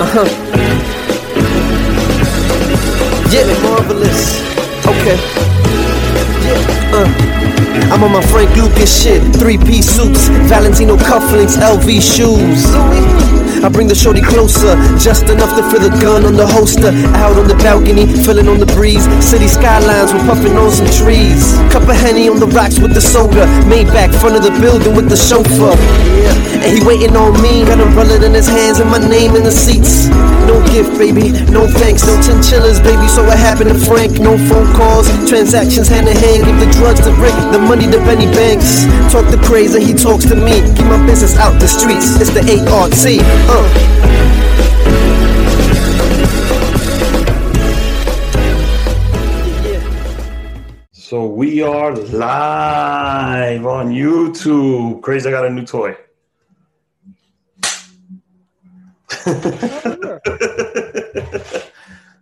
Uh-huh. Yeah, marvelous. Okay. Yeah, uh. I'm on my Frank Lucas shit. Three piece suits, Valentino cufflinks, LV shoes. I bring the shorty closer, just enough to feel the gun on the holster. Out on the balcony, feeling on the breeze. City skylines, we're puffing on some trees. Cup of Henny on the rocks with the soda. Maybach, front of the building with the chauffeur. And he waiting on me, got umbrella in his hands and my name in the seats. No gift, baby, no thanks, no chinchillas, baby. So what happened to Frank? No phone calls, transactions hand in hand. Give the drugs to Rick, the money to Benny Banks. Talk to crazy, he talks to me. Keep my business out the streets. It's the ART. So we are live on YouTube. Crazy, I got a new toy.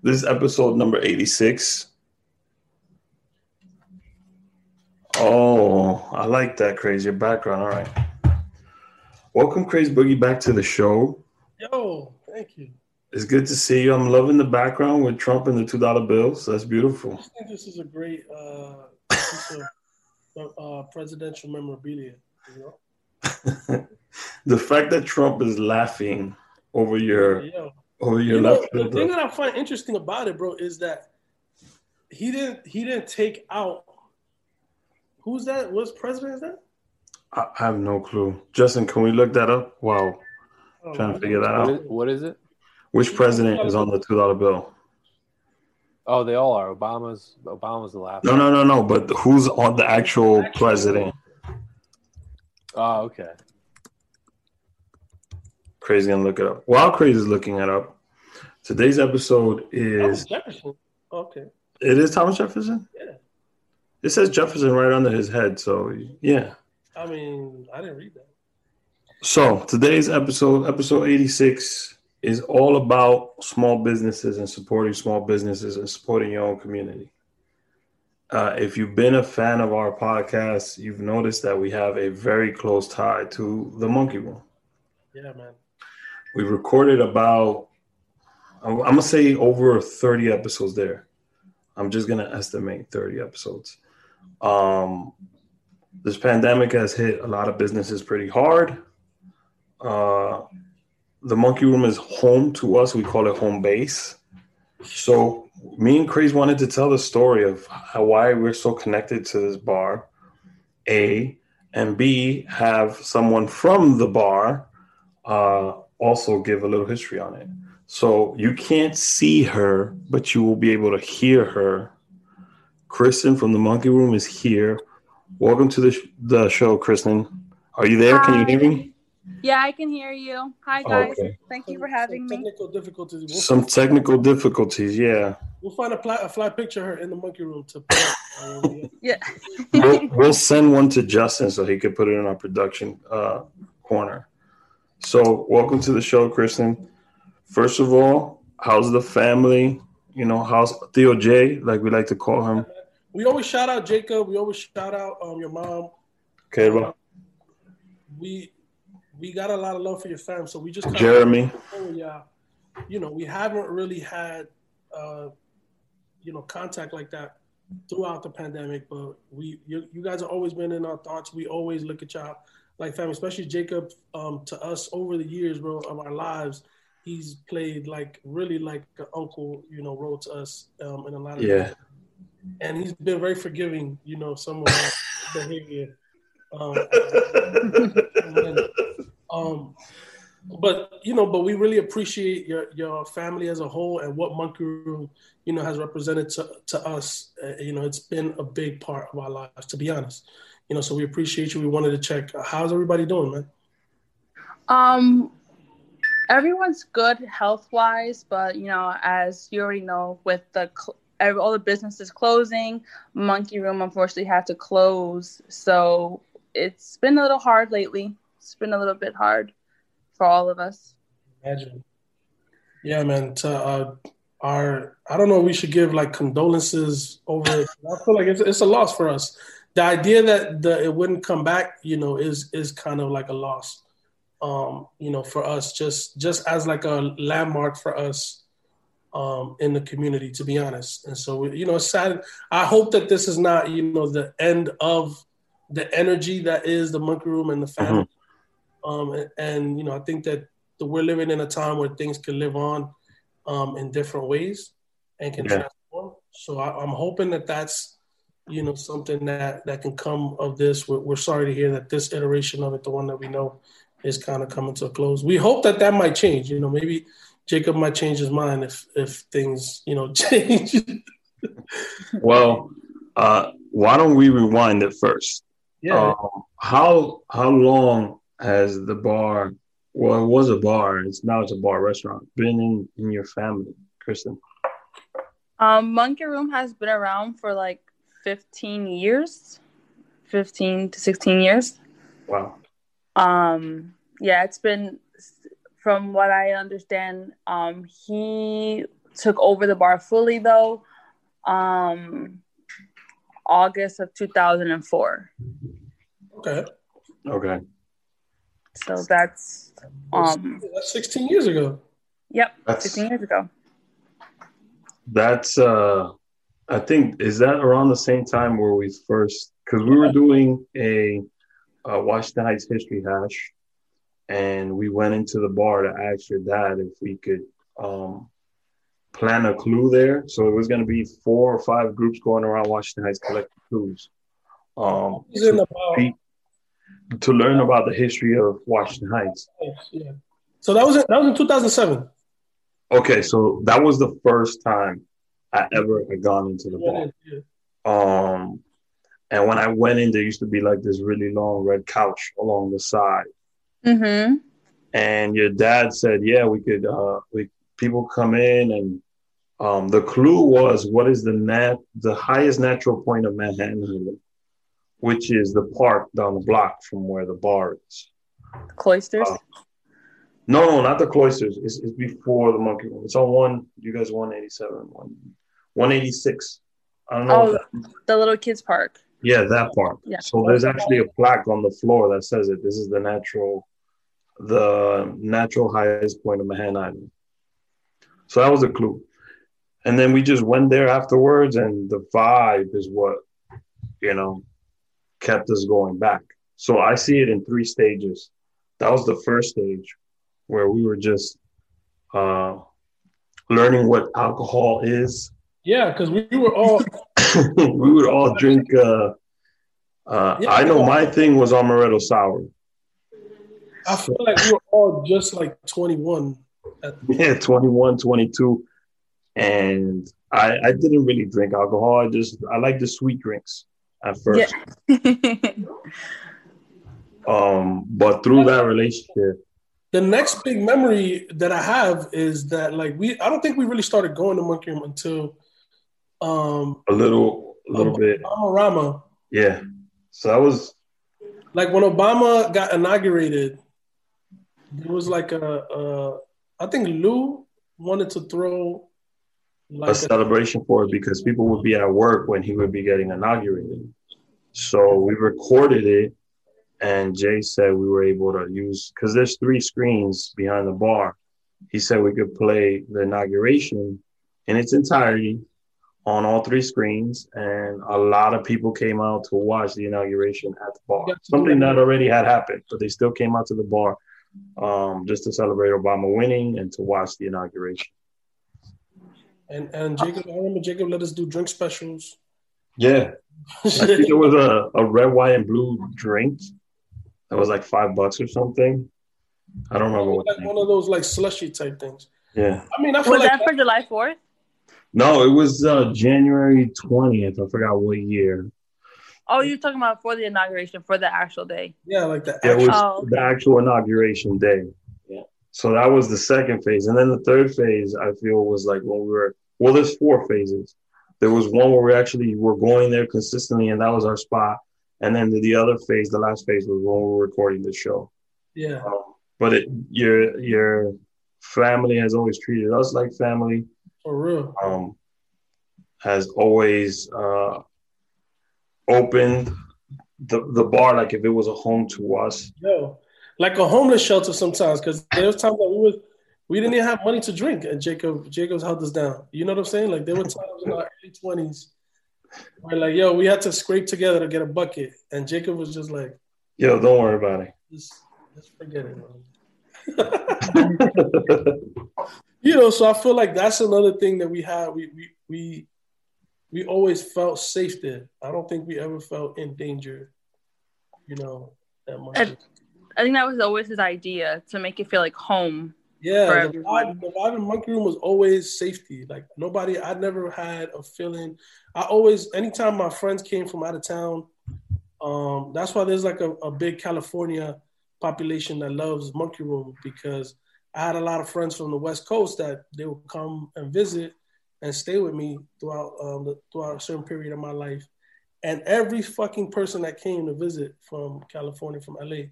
this is episode number 86. Oh, I like that crazy background. All right. Welcome, Crazy Boogie, back to the show. Yo, thank you. It's good to see you. I'm loving the background with Trump and the two dollar bills. That's beautiful. I think this is a great uh, piece of uh, presidential memorabilia. You know? the fact that Trump is laughing over your Yo. over your you know, The thing that I find interesting about it, bro, is that he didn't he didn't take out. Who's that? What's president is that? I have no clue. Justin, can we look that up? Wow. Oh, Trying to figure that what out. Is, what is it? Which president is on the two dollar bill? Oh, they all are. Obama's Obama's the last. No, no, no, no. But who's on the actual president? Oh, okay. Crazy gonna look it up. While Crazy is looking it up, today's episode is Thomas Jefferson. Okay. It is Thomas Jefferson. Yeah. It says Jefferson right under his head, so yeah. I mean, I didn't read that. So today's episode, episode 86, is all about small businesses and supporting small businesses and supporting your own community. Uh, if you've been a fan of our podcast, you've noticed that we have a very close tie to the Monkey Room. Yeah, man. We recorded about, I'm, I'm gonna say over 30 episodes there. I'm just gonna estimate 30 episodes. Um, this pandemic has hit a lot of businesses pretty hard. Uh, the monkey room is home to us. We call it home base. So me and Craze wanted to tell the story of how, why we're so connected to this bar. A and B have someone from the bar uh, also give a little history on it. So you can't see her, but you will be able to hear her. Krysten from the Monkey Room is here. Welcome to the, sh- the show, Krysten. Are you there? Hi. Can you hear me? Yeah, I can hear you. Hi, guys. Okay. Thank you for having Some technical me. Difficulties. We'll Some technical difficulties, yeah. We'll find a, fly, a fly picture of her in the monkey room to Yeah. we'll, we'll, send one to Justin so he could put it in our production uh, corner. So, welcome to the show, Krysten. First of all, how's the family? You know, how's Theo J, like we like to call him? We always shout out Jacob. We always shout out um, your mom. Okay, well. We we got a lot of love for your fam. So we just Jeremy. Of, yeah, you know, we haven't really had uh, you know contact like that throughout the pandemic, but we you, you guys have always been in our thoughts. We always look at y'all like family, especially Jacob. Um, to us over the years, bro, of our lives, he's played like really like an uncle, you know, role to us um, in a lot of yeah. Ways. And he's been very forgiving, you know, some of our behavior. Um, um, but you know, but we really appreciate your your family as a whole and what Monkey Room, you know, has represented to, to us. Uh, you know, it's been a big part of our lives, to be honest. You know, so we appreciate you. We wanted to check uh, how's everybody doing, man. Um, everyone's good health wise, but you know, as you already know, with the cl- all the businesses closing, Monkey Room unfortunately had to close. So it's been a little hard lately. It's been a little bit hard for all of us. Imagine. Yeah, man. To uh, our, I don't know. We should give like condolences over. I feel like it's, it's a loss for us. The idea that the it wouldn't come back, you know, is is kind of like a loss. um, you know, for us, just just as like a landmark for us um, in the community, to be honest. And so, you know, it's sad. I hope that this is not, you know, the end of the energy that is the monkey room and the family. Um, and, and, you know, I think that the, we're living in a time where things can live on um, in different ways and can Yeah. transform. So I, I'm hoping that that's, you know, something that that can come of this. We're, we're sorry to hear that this iteration of it, the one that we know, is kind of coming to a close. We hope that that might change. You know, maybe Jacob might change his mind if if things, you know, change. Well, uh, why don't we rewind it first? yeah. Um, how how long has the bar? Well, it was a bar. It's now it's a bar restaurant. Been in in your family, Krysten? Um, Monkey Room has been around for like 15 years, 15 to 16 years. Wow. Um, yeah, it's been from what I understand. Um, he took over the bar fully though. Um, August of 2004. okay. Okay. So that's um, That's 16 years ago. yep, That's 16 years ago. that's uh I think is that around the same time where we first because we were doing a uh, Washington Heights history hash, and we went into the bar to ask your dad if we could um, plan a clue there. So it was going to be four or five groups going around Washington Heights collecting clues. Um, to, be- to learn about the history of Washington Heights. yeah. So that was in, that was in 2007. Okay, so that was the first time I ever had gone into the bar. Yeah. Um, and when I went in, there used to be like this really long red couch along the side. Mm-hmm. And your dad said, "Yeah, we could. Uh, we people come in, and um, the clue was what is the nat the highest natural point of Manhattan, which is the park down the block from where the bar is. Cloisters. Oh. No, no, not the cloisters. It's, it's before the monkey room. It's on one. You guys, one eighty seven, one one eighty six. I don't know. Oh, the little kids park. Yeah, that part. Yeah. So there's actually a plaque on the floor that says it. This is the natural, the natural highest point of Mahan Island. So that was a clue. And then we just went there afterwards, and the vibe is what, you know, kept us going back. So I see it in three stages. That was the first stage where we were just uh, learning what alcohol is Yeah, because we were all we would all drink. Uh, uh, Yeah. I know my thing was amaretto sour. I feel like we were all just like 21. At, Yeah, 21, 22. And I, I didn't really drink alcohol. I just, I like the sweet drinks at first. Yeah. Um, but through that relationship, the next big memory that I have is that like we I don't think we really started going to Monkey Room until um a little, a little bit. Obama Yeah. So that was, Like when Obama got inaugurated, there was like a, a I think Lou wanted to throw a a, celebration for it because people would be at work when he would be getting inaugurated. So we recorded it, and Jay said we were able to use because there's three screens behind the bar. He said we could play the inauguration in its entirety on all three screens, and a lot of people came out to watch the inauguration at the bar. Something that already had happened, but they still came out to the bar um, just to celebrate Obama winning and to watch the inauguration. and and Jacob I remember Jacob let us do drink specials. Yeah, I think it was a, a red, white, and blue drink. That was like five bucks or something. I don't remember what. like one of those like slushy type things. Yeah. I mean, I feel Was like that for July 4th? No, it was uh, January twentieth. I forgot what year. Oh, you're talking about for the inauguration, for the actual day. yeah, like the It was actual, Oh, okay. the actual inauguration day. Yeah. So that was the second phase, and then the third phase I feel was like when we were. Well, there's four phases. There was one where we actually were going there consistently, and that was our spot. And then the, the other phase, the last phase, was when we were recording the show. yeah. Um, but it, your your family has always treated us like family. For real. Um, has always uh, opened the the bar like if it was a home to us. Yo, like a homeless shelter sometimes because there was times that we was we didn't even have money to drink, and Jacob Jacob's held us down. You know what I'm saying? Like there were times in our early twenties where like, yo, we had to scrape together to get a bucket, and Jacob was just like, Yo, don't worry about it. just, just forget it. You know, so I feel like that's another thing that we had. We we we we always felt safe there. I don't think we ever felt in danger. You know, that much. And- I think that was always his idea to make it feel like home. Yeah, the vibe, the vibe in Monkey Room was always safety. Like nobody, I never had a feeling. I always, anytime my friends came from out of town, um, that's why there's like a, a big California population that loves Monkey Room because I had a lot of friends from the West Coast that they would come and visit and stay with me throughout um, the, throughout a certain period of my life. And every fucking person that came to visit from California, from LA,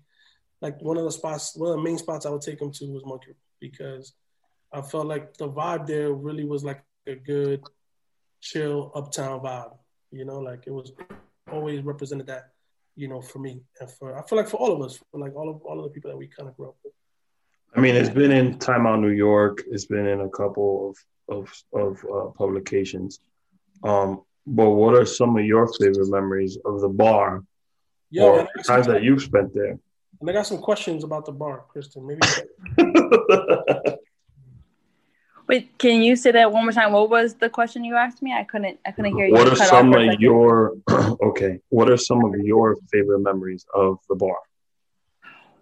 like one of the spots, one of the main spots I would take them to was Monkey because I felt like the vibe there really was like a good, chill uptown vibe. You know, like it was always represented that. You know, for me and for I feel like for all of us, for like all of all of the people that we kind of grew up with. I mean, it's been in Time Out New York. It's been in a couple of of of uh, publications. Um, but what are some of your favorite memories of the bar Yeah, or and I, got times some, that you've spent there? and I got some questions about the bar, Krysten. Maybe Wait, can you say that one more time? What was the question you asked me? I couldn't. I couldn't hear you. what are some of your okay? What are some of your favorite memories of the bar?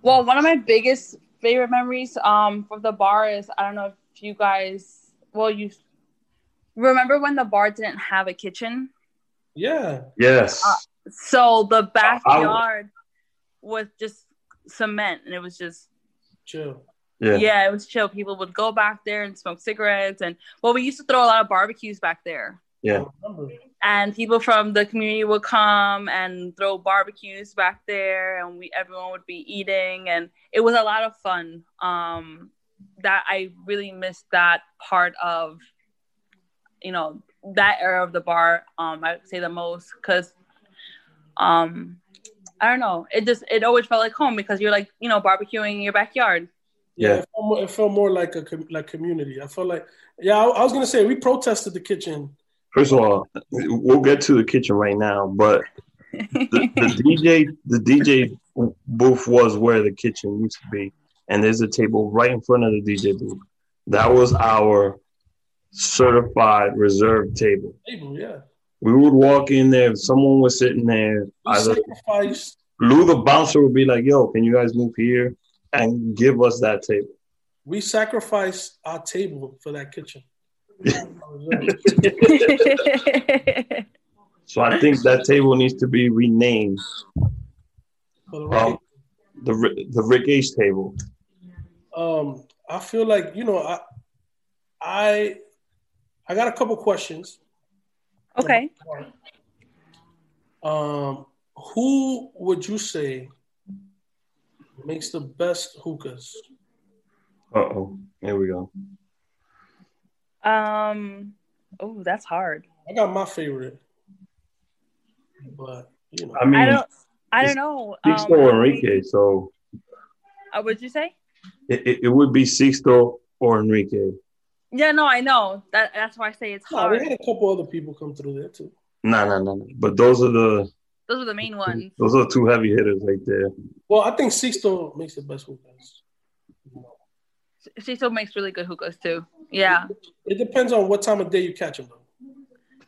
Well, one of my biggest favorite memories um from the bar is I don't know if you guys well you remember when the bar didn't have a kitchen? yeah, Yes. Uh, So the backyard was just cement and it was just chill. yeah. yeah, it was chill. People would go back there and smoke cigarettes and well we used to throw a lot of barbecues back there. Yeah. And people from the community would come and throw barbecues back there and we everyone would be eating and it was a lot of fun um that i really missed that part of you know that era of the bar um i would say the most because um i don't know it just it always felt like home because you're like you know barbecuing in your backyard Yeah, Yeah. It, felt more, it felt more like a com- like community. I felt like yeah. I, I was gonna say we protested the kitchen. First of all, we'll get to the kitchen right now, but the, the DJ the DJ booth was where the kitchen used to be, and there's a table right in front of the DJ booth. That was our certified reserve table. Table, yeah. We would walk in there, if someone was sitting there, We either sacrificed. Lou the bouncer would be like, "Yo, can you guys move here and give us that table?" We sacrificed our table for that kitchen. So I think that table needs to be renamed For the um, the Ri- the Rick H table. Um, I feel like you know, I, I, I got a couple questions. okay Um, who would you say makes the best hookahs? Uh oh, here we go. um oh that's hard I got my favorite, but you know, I mean, i don't i don't know Sixto um, or Enrique, so uh, what'd you say it, it, it would be Sixto or Enrique. Yeah, no, I know. That that's why I say it's no, we had a couple other people come through there too. No, no, no, no. But those are the Those are the main ones. those are the two heavy hitters right there. Well, I think Sixto makes the best hookahs. She still makes really good hookahs too. Yeah, It depends on what time of day you catch them, though.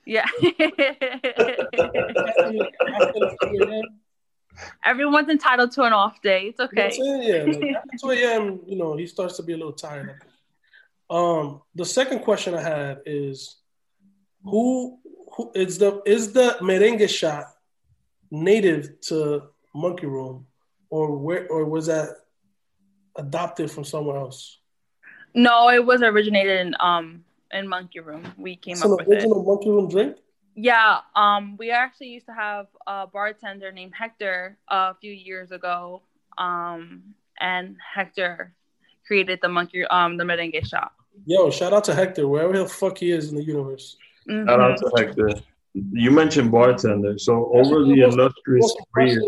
yeah. Everyone's entitled to an off day. It's You know what okay. saying? Yeah, like after 2 a.m., you know, he starts to be a little tired. Um, the second question I have is who who is the is the merengue shot native to Monkey Room or where or was that adopted from somewhere else? No, it was originated in um in Monkey Room. We came It's up an with it. So original Monkey Room drink? Yeah, um, we actually used to have a bartender named Hector a few years ago, um, and Hector created the monkey, um, the merengue shop. Yo, shout out to Hector, wherever the fuck he is in the universe. Mhm. Shout out to Hector. You mentioned bartender, so over the illustrious career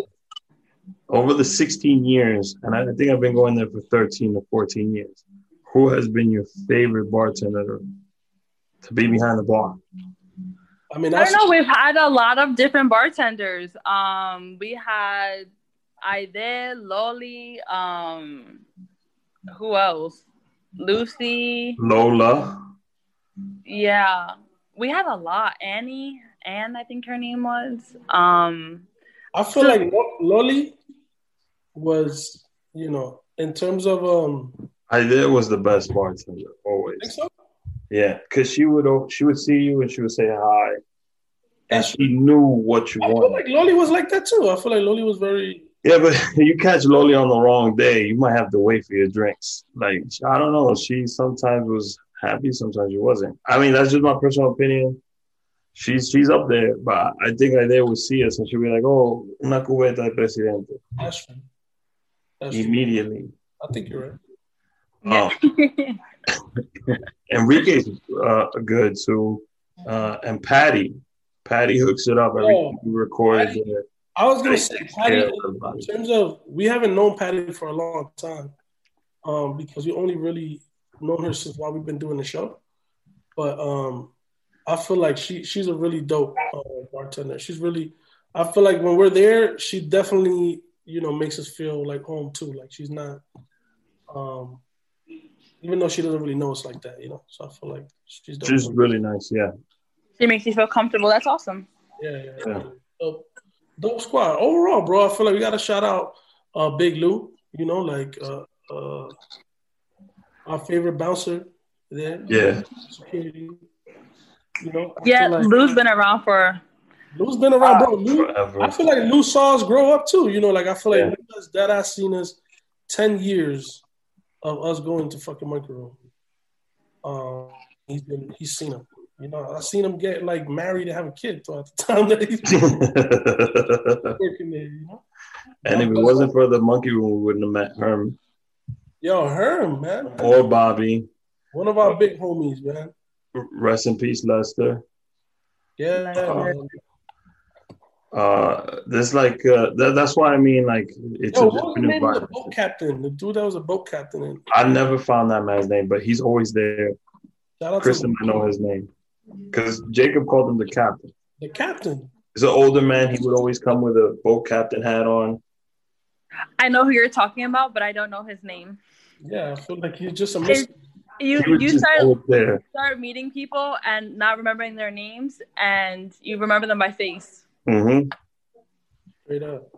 over the 16 years, and I think I've been going there for 13 to 14 years. Who has been your favorite bartender to, to be behind the bar? I mean, I don't know. We've had a lot of different bartenders. Um, we had Aide, Loli, um, who else? Lucy. Lola. Yeah, we had a lot. Annie, Anne, I think her name was. Um, I feel like Lo- Loli was, you know, in terms of um. I did was the best bartender always. Think so? Yeah, because she would she would see you and she would say hi, and she knew what you I feel wanted. like Loli was like that too. I feel like Loli was very. Yeah, but you catch Loli on the wrong day, you might have to wait for your drinks. Like I don't know, she sometimes was happy, sometimes she wasn't. I mean, that's just my personal opinion. She's she's up there, but I think I there would see us and she'd be like, "Oh, una cubeta de presidente," That's true. That's true. immediately. I think you're right. Oh, Enrique's uh, good too, uh, and Patty. Patty hooks it up every Oh, time we record. Patty. there. I was gonna say Patty. In terms of we haven't known Patty for a long time, um, because we only really known her since while we've been doing the show. But um, I feel like she she's a really dope uh, bartender. She's really. I feel like when we're there, she definitely you know makes us feel like home too. Like she's not, um, even though she doesn't really know us like that, you know. So I feel like she's dope. She's really nice. Yeah. she makes you feel comfortable. That's awesome. Yeah, yeah. Yeah. Dope, dope squad. Overall, bro, I feel like we got to shout out uh, Big Lou. You know, like uh, uh, our favorite bouncer there. Yeah. Security. You know, I Yeah, like Lou's been around for. Lou's been around, bro. Lou, Forever. I feel like Lou saw us grow up too. You know, like I feel like Yeah. Lou has that has seen us ten years of us going to fucking monkey room. Um, he's been he's seen him. You know, I seen him get like married and have a kid throughout the time that he's working there. You know, and if it wasn't for the monkey room, we wouldn't have met Herm yo, Herm, man, or Bobby. one of our big homies, man. Rest in peace, Lester. Yeah, man. Uh, there's like uh, that, that's why I mean like it's Yo, a what was the name of the boat captain? The dude that was a boat captain. And I never found that man's name, but he's always there. shout out Krysten to might know his name because Jacob called him the captain. the captain. He's an older man. He would always come with a boat captain hat on. I know who you're talking about, but I don't know his name. Yeah, I feel like he's just a Is- mystery. You you start start meeting people and not remembering their names, and you remember them by face. Hmm Straight up.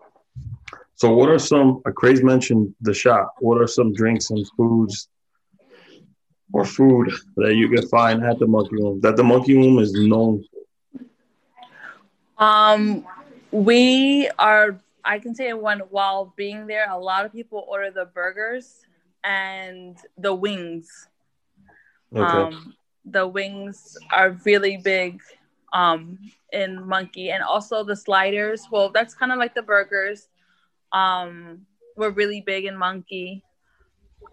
So, what are some? A crazy mentioned the shop. What are some drinks and foods or food that you can find at the Monkey Room that the Monkey Room is known for? Um, we are. I can say when while being there, a lot of people order the burgers and the wings. Okay. Um, the wings are really big um, in Monkey, and also the sliders. Well, that's kind of like the burgers. Um, were really big in Monkey,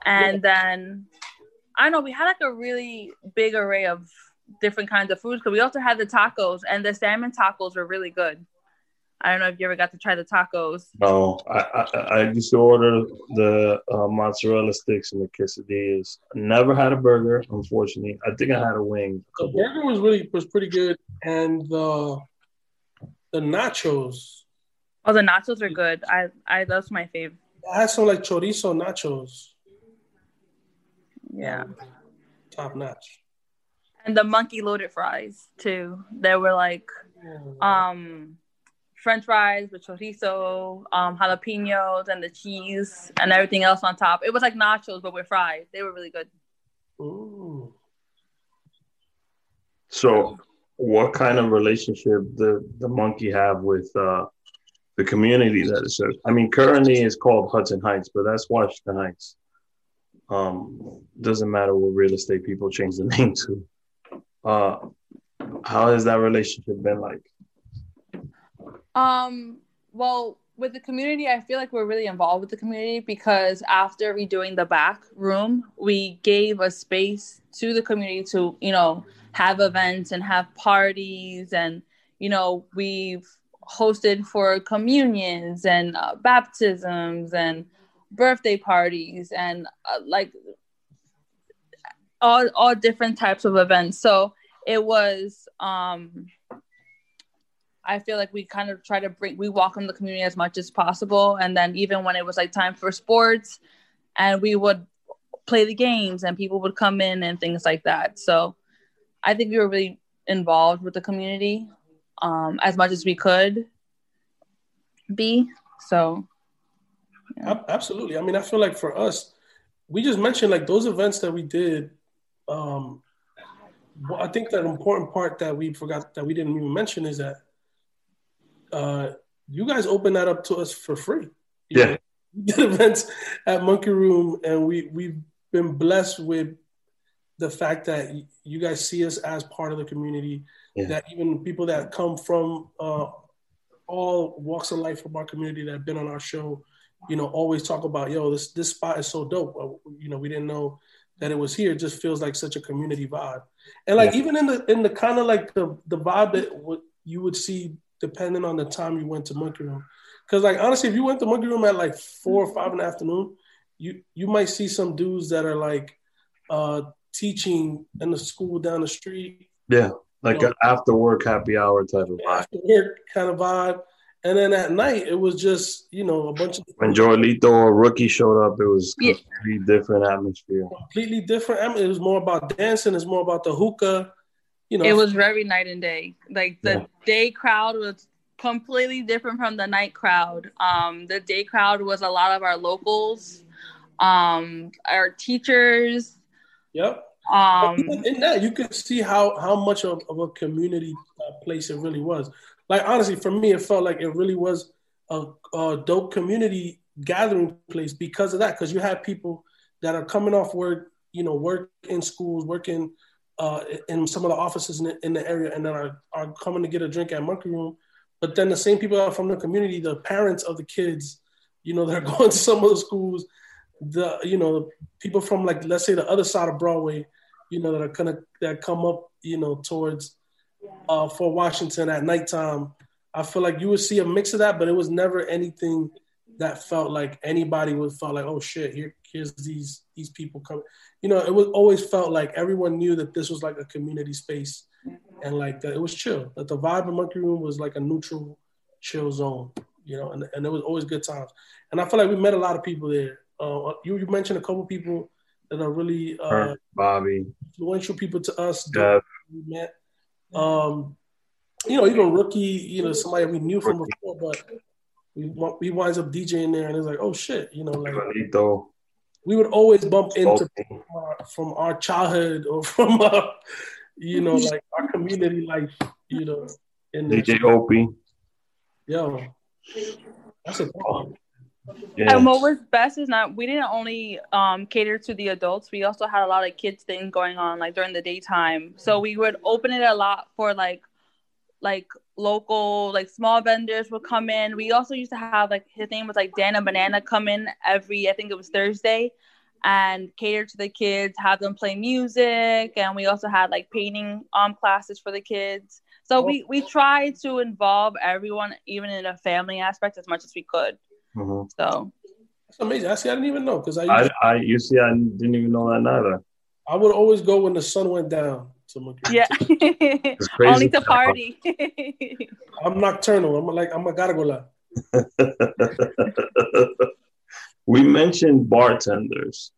and then I don't know. We had like a really big array of different kinds of foods because we also had the tacos, and the salmon tacos were really good. I don't know if you ever got to try the tacos. No, I, I I used to order the uh, mozzarella sticks and the quesadillas. Never had a burger, unfortunately. I think I had a wing. The burger was really was pretty good, and the the nachos. Oh, the nachos are good. I I that's my favorite. I had some like chorizo nachos. Yeah. top notch. and the monkey loaded fries too. They were like um French fries with chorizo, um, jalapenos, and the cheese and everything else on top. It was like nachos but with fries. They were really good. Ooh. So, what kind of relationship the the monkey have with uh, the community that it serves? I mean, currently it's called Hudson Heights, but that's Washington Heights. Um, doesn't matter what real estate people change the name to. Uh, how has that relationship been like? Um, well, with the community, I feel like we're really involved with the community because after redoing the back room, we gave a space to the community to, you know, have events and have parties. And, you know, we've hosted for communions and uh, baptisms and birthday parties and uh, like all all different types of events. So it was um I feel like we kind of try to bring we welcome the community as much as possible and then even when it was like time for sports and we would play the games and people would come in and things like that. So I think we were really involved with the community um as much as we could be. So Ab- Absolutely. I mean, I feel like for us, we just mentioned like those events that we did. Um, I think that important part that we forgot that we didn't even mention is that uh, you guys opened that up to us for free. You Yeah. know, we did events at Monkey Room, and we we've been blessed with the fact that you guys see us as part of the community. Yeah. That even people that come from uh, all walks of life from our community that have been on our show, you know, always talk about, yo, this this spot is so dope. Uh, you know, we didn't know that it was here. It just feels like such a community vibe, and like even in the in the kind of like the the vibe that what you would see depending on the time you went to Monkey Room. Because like honestly, if you went to Monkey Room at like four or five in the afternoon, you you might see some dudes that are like uh teaching in the school down the street Yeah, like an after work happy hour type of vibe. after work kind of vibe. And then at night, it was just you know a bunch of When Jorlito or Rookie showed up, it was Yeah. completely different atmosphere. completely different. I mean, it was more about dancing. It's more about the hookah. You know, it was very night and day. Like the Yeah. day crowd was completely different from the night crowd. Um, the day crowd was a lot of our locals, um, our teachers. Yep. Um, in that, you could see how how much of, of a community uh, place it really was. Like honestly, for me, it felt like it really was a, a dope community gathering place because of that. Because you had people that are coming off work, you know, work in schools, working uh, in some of the offices in the, in the area, and then are, are coming to get a drink at Monkey Room. But then the same people are from the community, the parents of the kids, you know, they're going to some of the schools, the you know, people from like let's say the other side of Broadway, you know, that are gonna that come up, you know, towards uh for Washington at nighttime. I feel like you would see a mix of that, but it was never anything that felt like anybody would felt like, oh shit, here here's these these people coming. You know, it was always felt like everyone knew that this was like a community space and like that it was chill. That the vibe of Monkey Room was like a neutral, chill zone, you know, and, and it was always good times. And I feel like we met a lot of people there. Uh, you, you mentioned a couple people that are really uh, Her, Bobby, influential people to us. that Dev, we met. Um, you know, even rookie, you know, somebody we knew from before, but we we winds up DJing there, and it's like, oh shit, you know, like Jorlito, we would always bump into Smokey. from our, from our childhood or from uh, you know, like our community life, you know, in there. DJ Opie. Yo, that's a problem. Yeah. And what was best is not we didn't only um, cater to the adults. We also had a lot of kids things going on like during the daytime. So we would open it a lot for like like local like small vendors would come in. We also used to have like his name was like Dan and Banana come in every I think it was Thursday and cater to the kids, have them play music, and we also had like painting um classes for the kids. So we we tried to involve everyone, even in a family aspect, as much as we could. Mhm. So That's amazing. I see. I didn't even know because I I, I, you see, I didn't even know that neither. I would always go when the sun went down. To Monkey Room. yeah, crazy only to party. I'm nocturnal. I'm like I'm a gargola. we mentioned bartenders.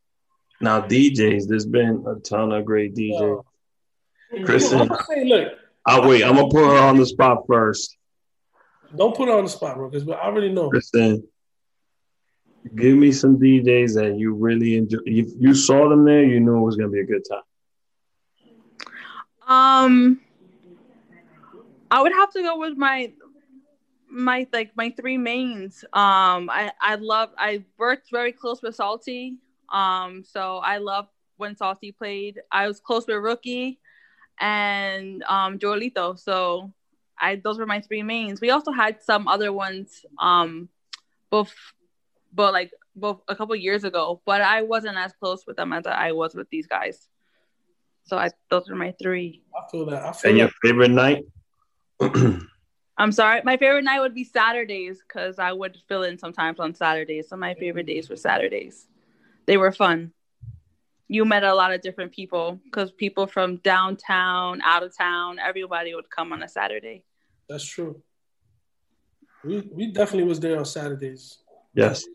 Now DJs, there's been a ton of great DJs. Krysten. I'm say, look, I'll wait. I'm gonna put her on the spot first. don't put her on the spot, bro, because I already know. Krysten, give me some DJs that you really enjoy. If you saw them there, you knew it was gonna be a good time. Um, I would have to go with my my like my three mains. Um, I I love I worked very close with Salty. Um, so I love when Salty played. I was close with Rookie and um Joelito. So I those were my three mains. We also had some other ones um both but like both a couple years ago, but I wasn't as close with them as I was with these guys. So I those are my three. I feel that. I feel And your that. favorite night? I'm sorry. My favorite night would be Saturdays because I would fill in sometimes on Saturdays. So my favorite days were Saturdays. They were fun. You met a lot of different people because people from downtown, out of town, everybody would come on a Saturday. That's true. We we definitely was there on Saturdays. Yes.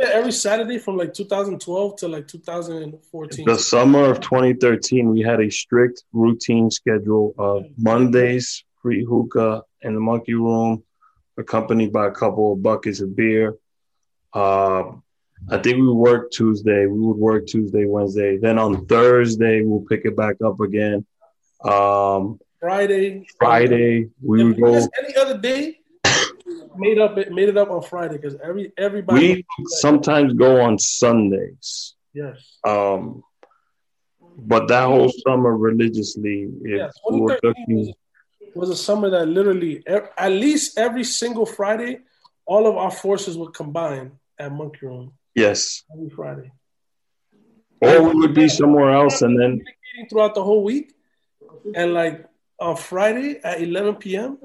Every Saturday from like 2012 to like 2014. The summer of 2013, we had a strict routine schedule of Mondays, free hookah in the monkey room, accompanied by a couple of buckets of beer. Uh, I think we worked Tuesday. We would work Tuesday, Wednesday. Then on Thursday, we'll pick it back up again. Um, Friday. Friday, we would go. Any other day, made up it made it up on Friday because every everybody. We sometimes go on Sundays. Yes. Um, but that whole summer religiously, if Yes, we were looking, was a summer that literally at least every single Friday, all of our forces would combine at Monkey Room yes, every Friday. or we would be somewhere else, and then throughout the whole week, and like on Friday at 11 p.m.,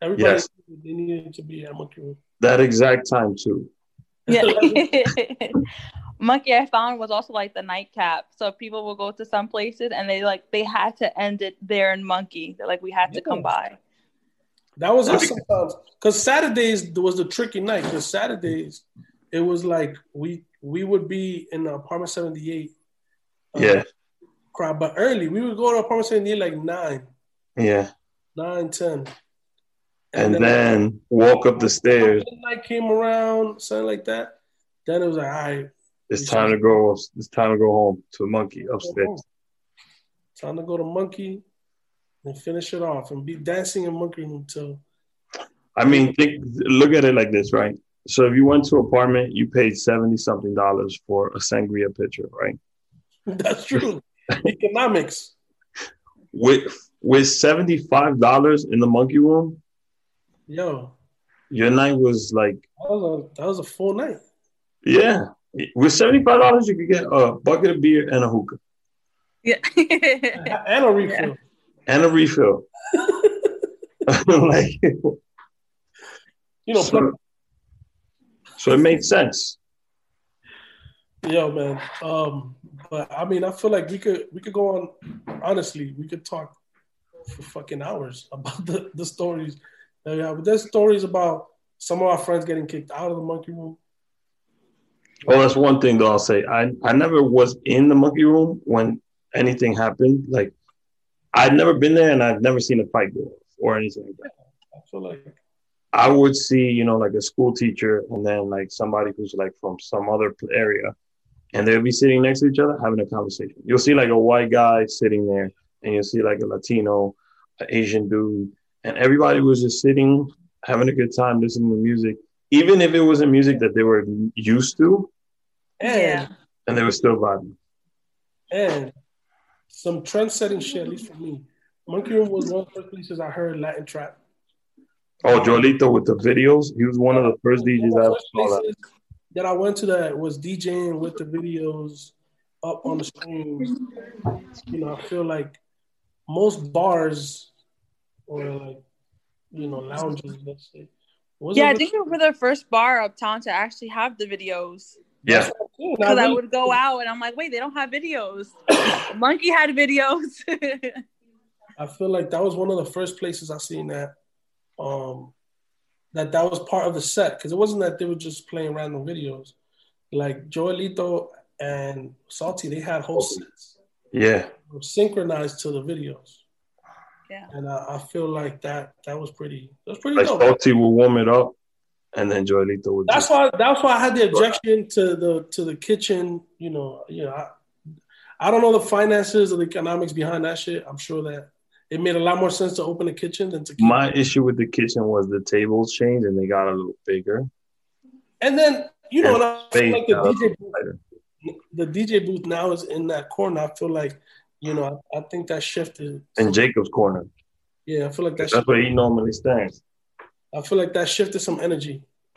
everybody Yes. They needed to be at Monkey that exact time too. Yeah. Monkey I found was also like the nightcap. So people will go to some places and they like they had to end it there in Monkey. They're like we had to come by. That was us sometimes because Saturdays was the tricky night. Because Saturdays, it was like we we would be in apartment 78 uh, Yeah, crowd, but early we would go to apartment 78 like nine, yeah, nine, ten. And then walk up the stairs. midnight came around, something like that. Then it was like, all right, It's time to go. It's time to go home to Monkey upstairs. time to go to Monkey and finish it off and be dancing in Monkey Room till I mean, think, look at it like this, right? So if you went to an apartment, you paid seventy something dollars for a sangria pitcher, right? that's true. Economics. With with seventy five dollars in the monkey room, Yo, your night was like, that was a that was a full night. yeah. With seventy five dollars, you could get a bucket of beer and a hookah Yeah. And a refill. and a refill. like, You know, so, so it made sense. Yo, man. Um, but I mean, I feel like we could we could go on. Honestly, we could talk for fucking hours about the, the stories have. But there's stories about some of our friends getting kicked out of the monkey room. Oh, that's one thing though. I'll say I I never was in the monkey room when anything happened. Like I'd never been there, and I've never seen a fight go or anything like that. I feel like I would see, you know, like a school teacher, and then like somebody who's like from some other area, and they'll be sitting next to each other having a conversation. You'll see like a white guy sitting there, and you'll see like a Latino, an Asian dude, and everybody was just sitting having a good time listening to music, even if it wasn't music that they were used to, and Yeah. and they were still vibing. and some trend setting shit, at least for me. Monkey Room was one of the first places I heard Latin trap. Oh, Joelito with the videos. He was one of the first DJs I ever First saw that. that I went to that was DJing with the videos up on the screens. You know, I feel like most bars or like you know lounges, let's say. wasn't Yeah, I the- think we were the first bar uptown to actually have the videos. Yeah, Yeah, Because I really- would go out and I'm like, wait, they don't have videos. Monkey had videos. I feel like that was one of the first places I seen that. Um, that that was part of the set because it wasn't that they were just playing random videos. Like Joelito and Salty, they had whole sets yeah. synchronized to the videos. Yeah. and I, I feel like that that was pretty. That was pretty Like dope. Salty will warm it up, and then Joelito would. That's just- why. That's why I had the objection to the to the kitchen. You know, you know, I, I don't know the finances or the economics behind that shit. I'm sure that it made a lot more sense to open a kitchen than to keep. My issue with the kitchen was the tables changed and they got a little bigger. and then you know, and I feel Space like the uh, DJ booth, the DJ booth now is in that corner. I feel like, you know, I, I think that shifted. In Jacob's corner. yeah, I feel like that. That's where he normally stands. I feel like that shifted some energy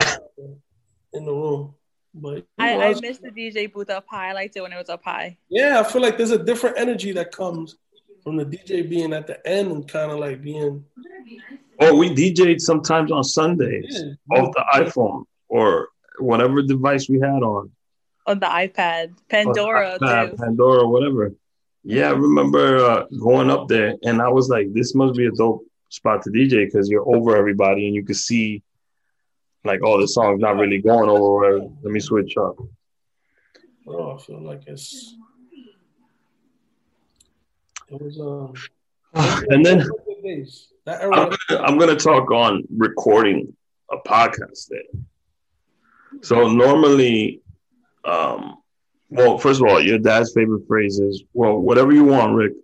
in the room. But I, know, I was- missed the DJ booth up high. I liked it when it was up high. yeah, I feel like there's a different energy that comes from the DJ being at the end and kind of like being. Oh, we DJ'd sometimes on Sundays Yeah. off the iPhone or whatever device we had on. On the iPad, Pandora iPad. Pandora, whatever. Yeah, I remember uh, going up there, and I was like, "This must be a dope spot to DJ because you're over everybody, and you can see, like, oh, the song's not really going over. Let me switch up." Oh, I feel like it's. It was um. And then good days. That I'm I'm gonna talk on recording a podcast there. So normally, um, well, first of all, your dad's favorite phrase is, well, whatever you want, Rick.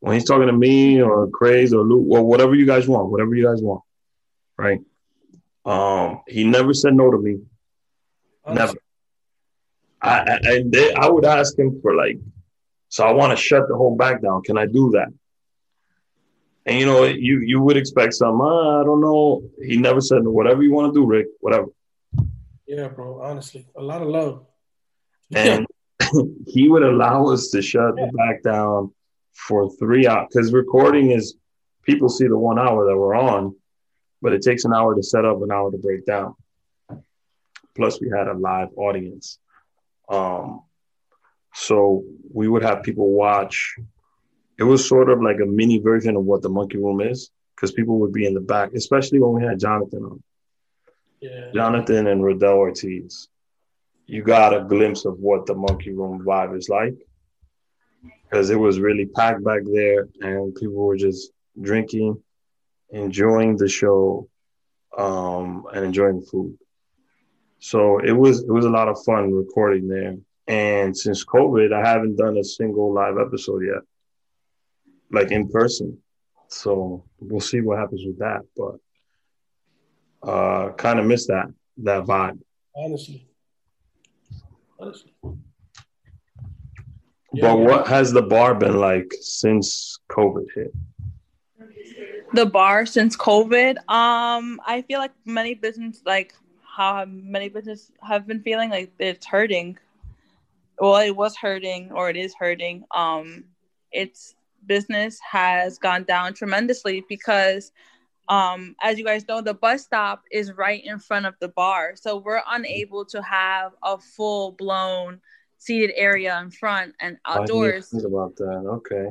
When he's talking to me or Craze or Luke, well, whatever you guys want, whatever you guys want, right? Um, he never said no to me. Never. I, I and they, I would ask him for like, so I want to shut the whole back down. Can I do that? And you know, you you would expect some. Uh, I don't know. He never said whatever you want to do, Rick. Whatever. Yeah, bro. Honestly, a lot of love. And he would allow us to shut the back down for three hours because recording is people see the one hour that we're on, but it takes an hour to set up, an hour to break down. Plus, we had a live audience. Um, so we would have people watch. It was sort of like a mini version of what the monkey room is because people would be in the back, especially when we had Jonathan on. Yeah. Jonathan and Rodell Ortiz. You got a glimpse of what the monkey room vibe is like because it was really packed back there and people were just drinking, enjoying the show, um, and enjoying the food. So it was it was a lot of fun recording there. And since COVID, I haven't done a single live episode yet, like in person. So we'll see what happens with that. But uh, kind of miss that that vibe. Honestly. Honestly. But what has the bar been like since COVID hit? the bar since COVID. Um, I feel like many business, like how many business have been feeling like it's hurting. Well, it was hurting, or it is hurting. Um, its business has gone down tremendously because, um, as you guys know, the bus stop is right in front of the bar, so we're unable to have a full blown seated area in front and outdoors. think about that. Okay.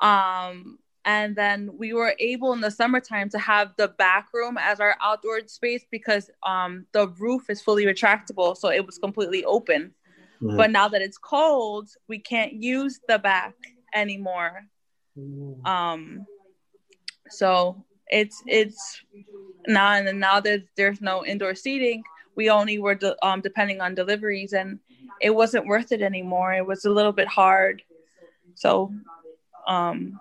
Um, and then we were able in the summertime to have the back room as our outdoor space because um, the roof is fully retractable, so it was completely open. Mhm. But now that it's cold, we can't use the back anymore. Mm. Um, so it's it's now and now that there's no indoor seating, we only were de- um, depending on deliveries, and it wasn't worth it anymore. It was a little bit hard, so um,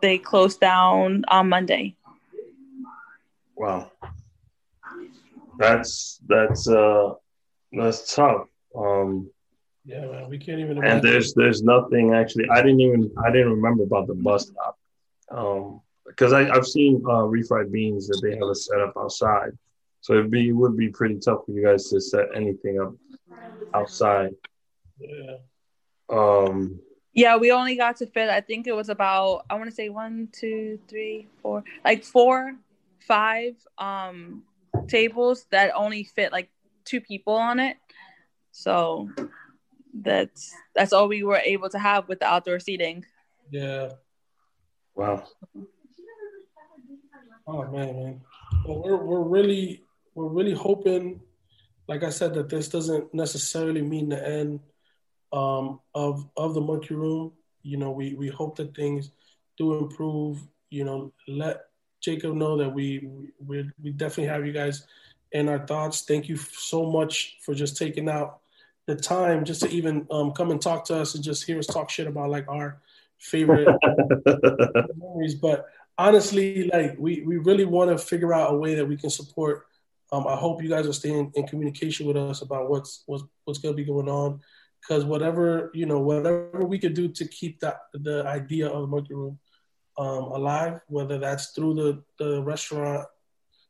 they closed down on Monday. Wow. That's that's uh that's tough. Um Yeah, man. We can't even and there's there's nothing actually I didn't even I didn't remember about the bus stop. Um because I I've seen uh refried beans that they have a setup outside. So it'd be it would be pretty tough for you guys to set anything up outside. Yeah. Um Yeah, we only got to fit. I think it was about I want to say one, two, three, four, like four, five um tables that only fit like two people on it. So that's that's all we were able to have with the outdoor seating. Yeah. wow. Oh man, man. Well, we're we're really we're really hoping, like I said, that this doesn't necessarily mean the end um, of of the monkey room. You know, we we hope that things do improve. You know, let Jacob know that we we we definitely have you guys in our thoughts. Thank you so much for just taking out the time just to even um, come and talk to us and just hear us talk shit about like our favorite memories. But honestly, like we, we really want to figure out a way that we can support. Um, I hope you guys are staying in communication with us about what's what's what's going to be going on, because whatever you know, whatever we could do to keep that the idea of the monkey room um, alive, whether that's through the the restaurant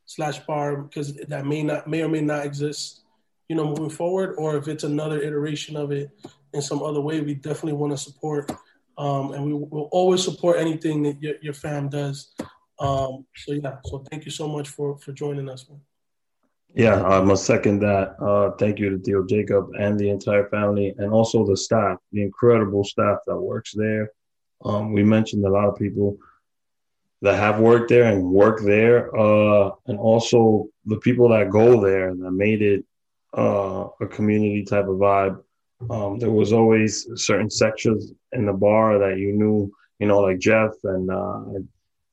slash bar, because that may not may or may not exist, you know, moving forward, or if it's another iteration of it in some other way, we definitely want to support um, and we will always support anything that your, your fam does. Um, so yeah, so thank you so much for for joining us. Man. Yeah, I must second that. Uh, thank you to Theo Jacob and the entire family, and also the staff, the incredible staff that works there. Um, we mentioned a lot of people that have worked there and work there, uh, and also the people that go there and that made it uh, a community type of vibe. Um, there was always certain sections in the bar that you knew, you know, like Jeff and uh, I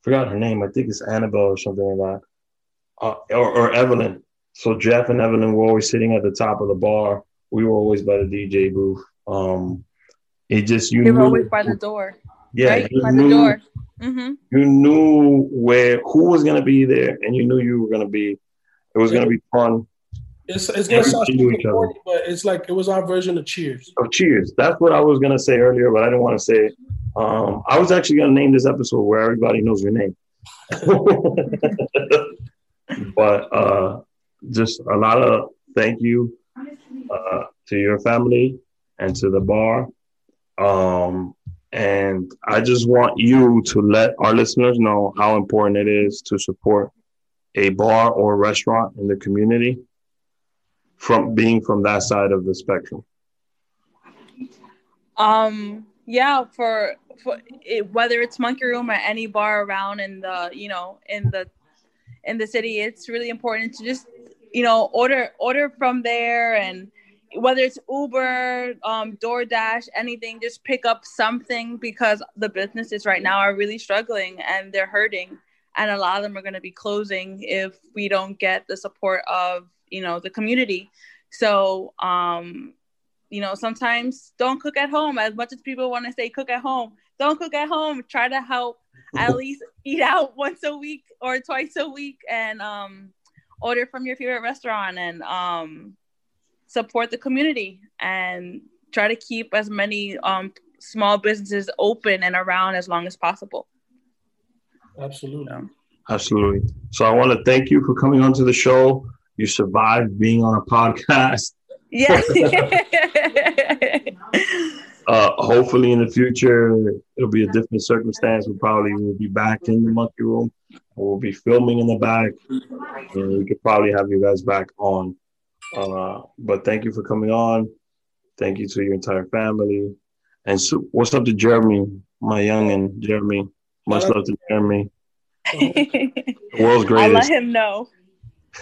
forgot her name. I think it's Annabelle or something like that, uh, or, or Evelyn. So Jeff and Evelyn were always sitting at the top of the bar. We were always by the DJ booth. Um, it just you We were knew, always by the door. yeah, right? you By knew, the door. hmm you knew where who was gonna be there, and you knew you were gonna be. It was gonna be fun. It's it's gonna sound Everybody knew super each other. corny, but it's like it was our version of Cheers. Oh, cheers! That's what I was gonna say earlier, but I didn't want to say it. Um, I was actually gonna name this episode where everybody knows your name. but uh, just a lot of thank you uh, to your family and to the bar. Um, and I just want you to let our listeners know how important it is to support a bar or restaurant in the community from being from that side of the spectrum. Um, yeah, for for it, whether it's Monkey Room or any bar around in the you know in the in the city, it's really important to just you know order order from there and whether it's Uber, um, DoorDash, anything, just pick up something because the businesses right now are really struggling and they're hurting, and a lot of them are going to be closing if we don't get the support of you know the community. So um, you know, sometimes don't cook at home. As much as people want to say cook at home, don't cook at home. Try to help at least eat out once a week or twice a week and um, order from your favorite restaurant and um, support the community and try to keep as many um, small businesses open and around as long as possible. Absolutely. Absolutely. So I want to thank you for coming onto the show. You survived being on a podcast. Yeah. Uh, hopefully, in the future, it'll be a different circumstance. We probably will be back in the monkey room. We'll be filming in the back, and we could probably have you guys back on. Uh, but thank you for coming on. Thank you to your entire family. And so, what's up to Jeremy, my young and Jeremy? Much love to Jeremy, the world's greatest. I'll let him know.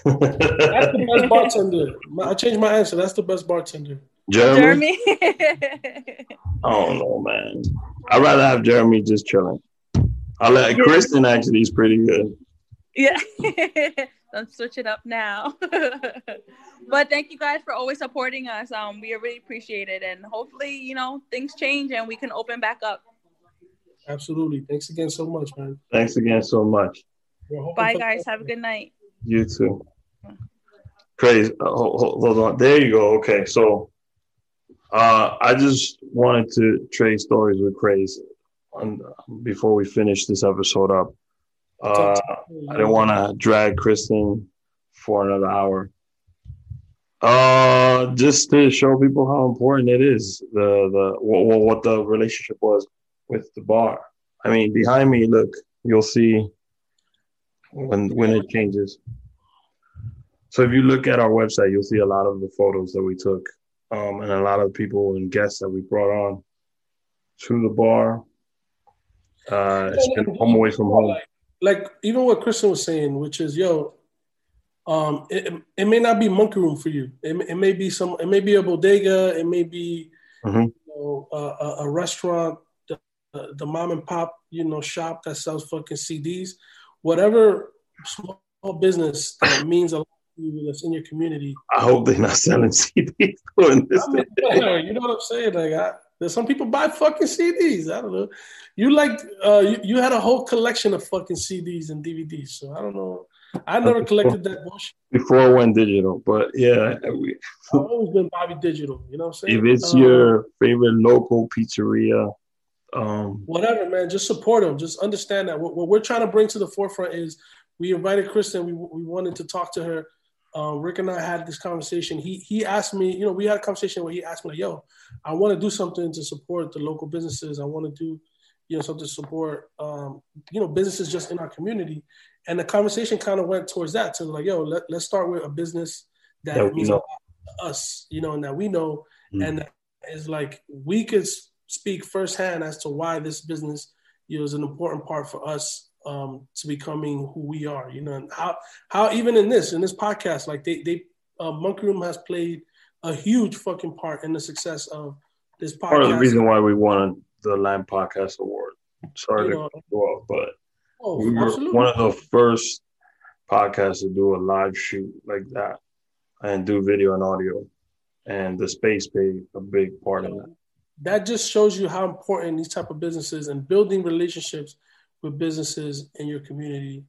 That's the best bartender. I changed my answer. That's the best bartender. Jeremy? Jeremy. I don't know, man. I'd rather have Jeremy just chilling. I let Yeah. Krysten actually is pretty good. Yeah. Don't switch it up now. but thank you guys for always supporting us. Um, we really appreciate it. And hopefully, you know, things change and we can open back up. Absolutely. Thanks again so much, man. Thanks again so much. Bye, guys. Have a good night. You too. Crazy. Uh, hold, on. There you go. Okay. So uh, I just wanted to trade stories with Craze on, before we finish this episode up. Uh, I didn't want to drag Krysten for another hour. Uh, just to show people how important it is the the what, what the relationship was with the bar. I mean, behind me, look, you'll see when when it changes. So if you look at our website, you'll see a lot of the photos that we took, um, and a lot of people and guests that we brought on to the bar. Uh, it's been home away from home. Like, like even what Krysten was saying, which is, yo, um, it, it may not be monkey room for you. It, it may be some. It may be a bodega. It may be Mhm. you know, a, a, a restaurant, the, the mom and pop, you know, shop that sells fucking CDs. Whatever small business that means a lot to you that's in your community. I hope they're not selling CDs doing this. I mean, you know what I'm saying? Like, I, there's some people buy fucking CDs. I don't know. You like, uh, you, you had a whole collection of fucking CDs and DVDs. So I don't know. I never collected that bullshit. before it went digital. But yeah, we, I've always been Bobby Digital. You know what I'm saying? if it's Um, your favorite local pizzeria, um, whatever, man, just support them. Just understand that what, what we're trying to bring to the forefront is we invited Krysten. We, we wanted to talk to her uh, Rick and I had this conversation. He he asked me, you know, we had a conversation where he asked me like, "Yo, I want to do something to support the local businesses. I want to do, you know, something to support, um, you know, businesses just in our community." And the conversation kind of went towards that to like, "Yo, let, let's start with a business that we means a lot to us, you know, and that we know, Mm. and that is like we could speak firsthand as to why this business, you know, is an important part for us um, to becoming who we are, you know, and how how even in this in this podcast, like they they uh, Monkey Room has played a huge fucking part in the success of this podcast. Part of the reason why we won the Latin Podcast Award. Sorry You to go off, but oh, we were absolutely. one of the first podcasts to do a live shoot like that and do video and audio. And the space played a big part in that. That just shows you how important these type of businesses and building relationships with businesses in your community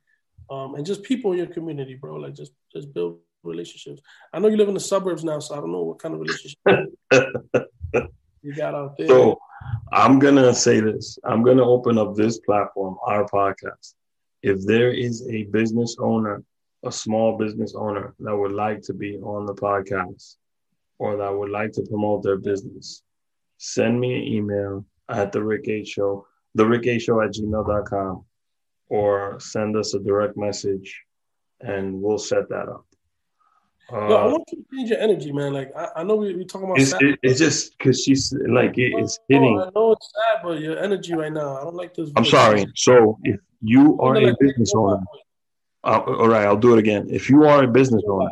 um, and just people in your community bro like just just build relationships i know you live in the suburbs now so i don't know what kind of relationship you got out there So I'm gonna say this. I'm gonna open up this platform, our podcast. If there is a business owner, a small business owner that would like to be on the podcast or that would like to promote their business, send me an email at the Rick H Show, the Rick A Show at gmail.com, or send us a direct message and we'll set that up. Yo, I Uh, want you to change your energy, man. Like I, I know we we talking about. it's, it- it's just because she's like it- it's No, hitting. I know it's sad, but your energy right now. I don't like this. I'm sorry. So if you are a business owner, uh, all right, I'll do it again. If you are a business owner,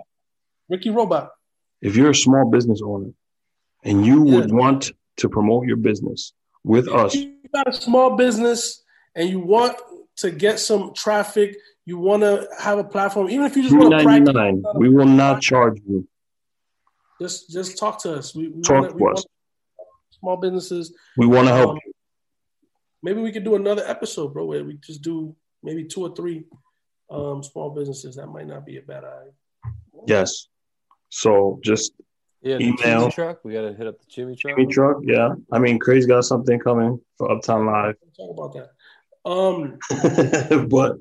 Ricky Robot. if you're a small business owner, and you would want to promote your business with us, you got a small business and you want to get some traffic, you want to have a platform, even if you just want to practice, we will not charge you. just just talk to us. We, we Talk wanna- to we us. small businesses. We want to help Um, you. Maybe we could do another episode, bro, where we just do maybe two or three um, small businesses. That might not be a bad idea. Yes. So just Yeah, the Email. chimney truck. We gotta hit up the chimney truck. Jimmy truck, yeah. I mean, Crazy got something coming for Uptown Live, We'll talk about that. Um, but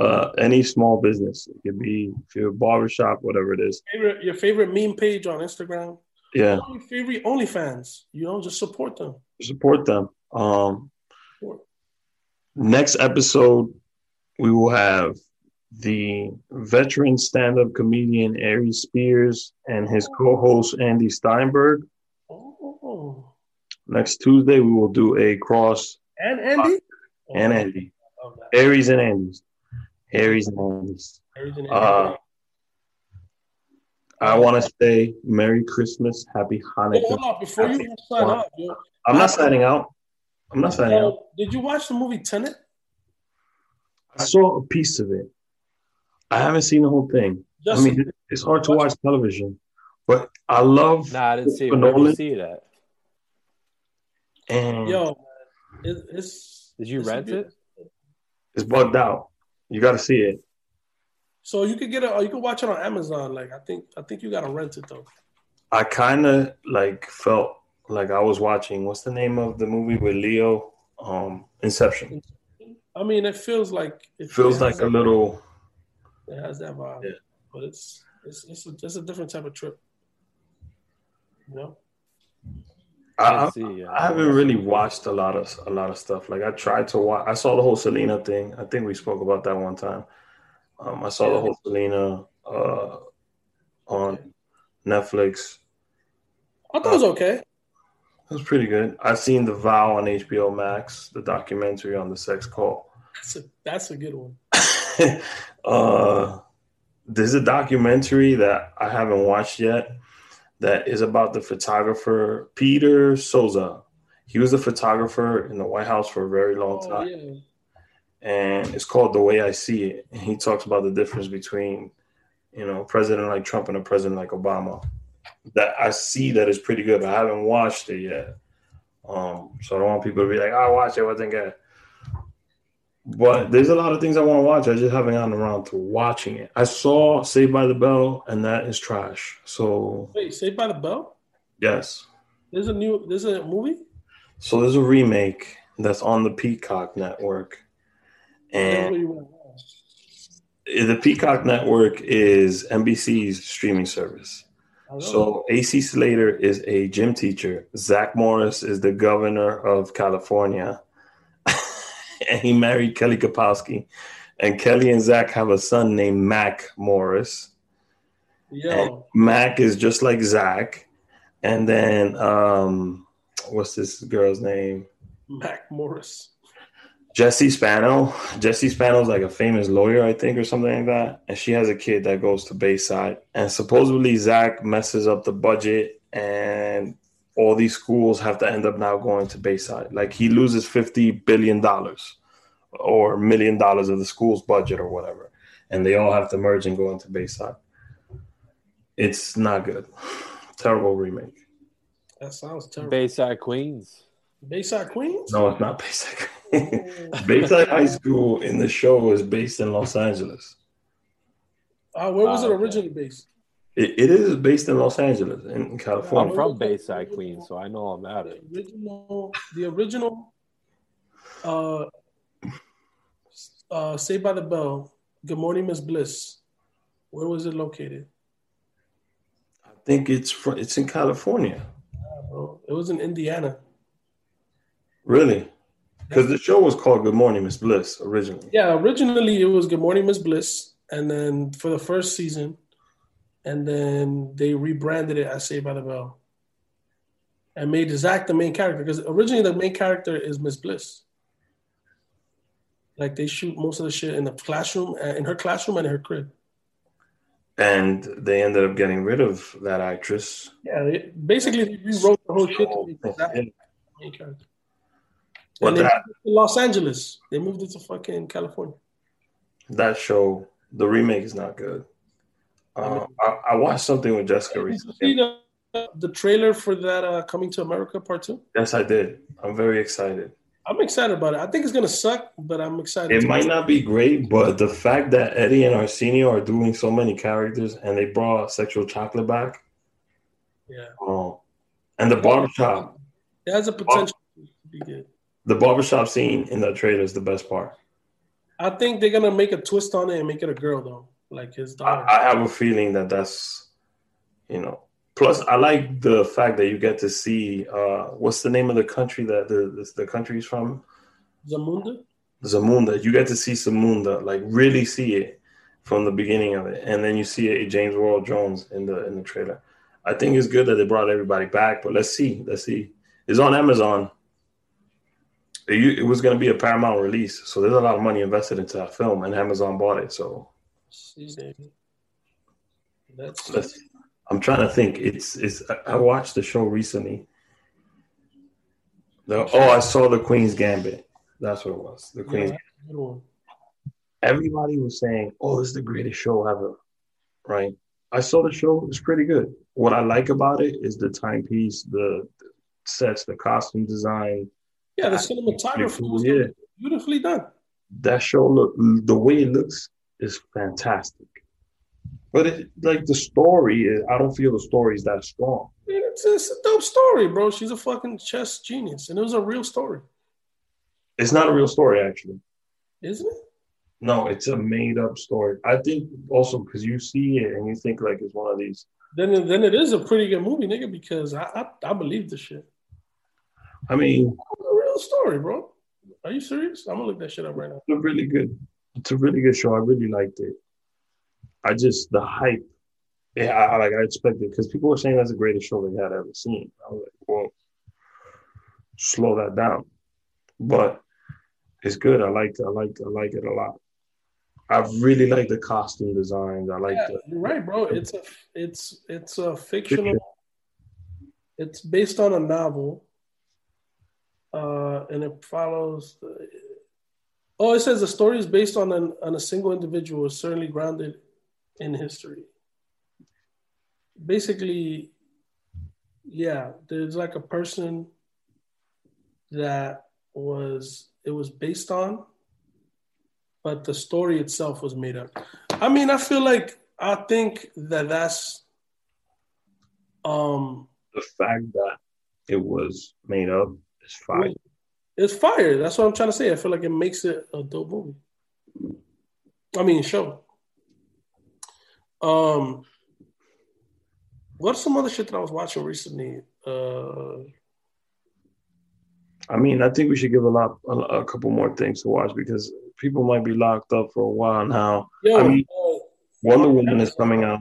uh, any small business, it could be if you're a barbershop, whatever it is. favorite, your favorite meme page on Instagram. Yeah, Your favorite OnlyFans. You know, just support them. support them. Um, Support. next episode, we will have the veteran stand-up comedian Aries Spears and his co-host Andy Steinberg. Oh, Next Tuesday, we will do a cross and Andy. and Oh, Andy, love. Aries and Andy's, Aries and Andy's. Aries and Andy. Uh, I want to say Merry Christmas, Happy Hanukkah. hold on, before you sign yo, I'm not signing out. I'm not signing out. did you watch the movie Tenet? I saw a piece of it. I haven't seen the whole thing. I mean, it's hard to watch television, but I love Nah, I didn't see it. Christopher Where did you Nolan. see that. and yo, it, it's. Did you it's rent bit- it? it's bugged out. You got to see it. So you could get it. You could watch it on Amazon. Like I think, I think you gotta rent it though. I kind of like felt like I was watching. What's the name of the movie with Leo? Um, Inception. I mean, it feels like It feels it like a that- little. It has that vibe, Yeah. but it's it's it's a, it's a different type of trip. You know. I, I. I haven't really watched a lot of a lot of stuff. Like I tried to watch. I saw the whole Selena thing. I think we spoke about that one time. Um, I saw the whole Selena uh, on Netflix. I thought it was okay. It was pretty good. I've seen The Vow on HBO Max, the documentary on the sex call. That's a that's a good one. uh, there's a documentary that I haven't watched yet that is about the photographer Peter Souza. He was a photographer in the White House for a very long Oh, time, yeah. and it's called The Way I See It. And he talks about the difference between, you know, president like Trump and a president like Obama. That I see that is pretty good, but I haven't watched it yet. Um, so I don't want people to be like, "I watched it, wasn't good." But there's a lot of things I want to watch. I just haven't gotten around to watching it. I saw Saved by the Bell, and that is trash. So Wait, Saved by the Bell. yes, There's a new. There's a movie. so there's a remake that's on the Peacock network, and what you want. the Peacock Network is NBC's streaming service. So AC Slater is a gym teacher. Zach Morris is the governor of California, and he married Kelly Kapowski. And Kelly and Zach have a son named Mac Morris. Yo, Mac is just like Zach. And then um, what's this girl's name? Mac Morris. Jesse Spano. Jesse Spano's like a famous lawyer, I think, or something like that. And she has a kid that goes to Bayside. And supposedly Zach messes up the budget and all these schools have to end up now going to Bayside. Like he loses fifty billion dollars or million dollars of the school's budget or whatever. And they all have to merge and go into Bayside. It's not good. Terrible remake. That sounds terrible. Bayside Queens. Bayside Queens. No, it's not Bayside. Bayside High School in the show is based in Los Angeles. Uh, where was Ah, it okay. originally based? It, it is based in Los Angeles, in California. I'm from Bayside Queens, so I know about The it. original, the original, uh, uh, Saved by the Bell. Good morning, Miss Bliss. Where was it located? I think it's fr- it's in California. Bro, it was in Indiana. Really? Because the show was called Good Morning, Miss Bliss originally. Yeah, originally it was Good Morning, Miss Bliss, and then for the first season, and then they rebranded it as Saved by the Bell, and made Zach the main character because originally the main character is Miss Bliss. Like they shoot most of the shit in the classroom, uh, in her classroom and in her crib. And they ended up getting rid of that actress. Yeah, they, basically they rewrote the whole shit to make Zach the main character. But And they that, moved to Los Angeles. They moved it to fucking California. that show, the remake is not good. Uh, I, I watched something with Jessica Did you see recently. the, the trailer for that uh, Coming to America Part Two? Yes, I did. I'm very excited. I'm excited about it. I think it's gonna suck, but I'm excited. It might not be great, but the fact that Eddie and Arsenio are doing so many characters and they brought sexual chocolate back, Yeah, oh, and the barbershop, it has a potential to be good. the barbershop scene in that trailer is the best part. I think they're gonna make a twist on it and make it a girl though, like his I, daughter. I have a feeling that that's, you know. Plus, I like the fact that you get to see uh, what's the name of the country that the the, the country's from, Zamunda. Zamunda. You get to see Zamunda, like really see it from the beginning of it, and then you see it, James Earl Jones in the in the trailer. I think it's good that they brought everybody back, but let's see, let's see. It's on Amazon. It, it was going to be a Paramount release, so there's a lot of money invested into that film, and Amazon bought it. So That's let's. I'm trying to think. It's it's. I- I watched the show recently. The, oh, I saw the Queen's Gambit. That's what it was. The yeah, Queen's that's one. everybody was saying, "Oh, this is the greatest show ever." Right? I saw the show; it's pretty good. What I like about it is the timepiece, the, the sets, the costume design. Yeah, the cinematography was yeah. beautifully done. That show look the way it looks is fantastic. But it, like the story, is, I don't feel the story is that strong. It's, it's a dope story, bro. She's a fucking chess genius, and it was a real story, It's not a real story, actually. isn't it? No, it's a made up story. I think also because you see it and you think like it's one of these. Then, then it is a pretty good movie, nigga. Because I, I, I believe the shit. I mean, It's a real story, bro. Are you serious? I'm gonna look that shit up right now. it's a really good it's a really good show i really liked it i just the hype yeah i, like i expected because people were saying that's the greatest show they had ever seen i was like well slow that down but it's good i like i like i like it a lot i really like the costume designs i like Yeah, the you're right, bro. It's a it's it's a fictional. It's based on a novel, uh, and it follows. The, oh, it says the story is based on an, on a single individual, certainly grounded in history. Basically, yeah, there's like a person that was it was based on, but the story itself was made up. I mean, I feel like I think that that's um the fact that it was made up is fine it's fire. That's what I'm trying to say. I feel like it makes it a dope movie. I mean, show. Um, what's some other shit that I was watching recently? Uh, I mean, I think we should give a lot, a, a couple more things to watch because people might be locked up for a while now. yo, I mean, uh, Wonder Woman is coming out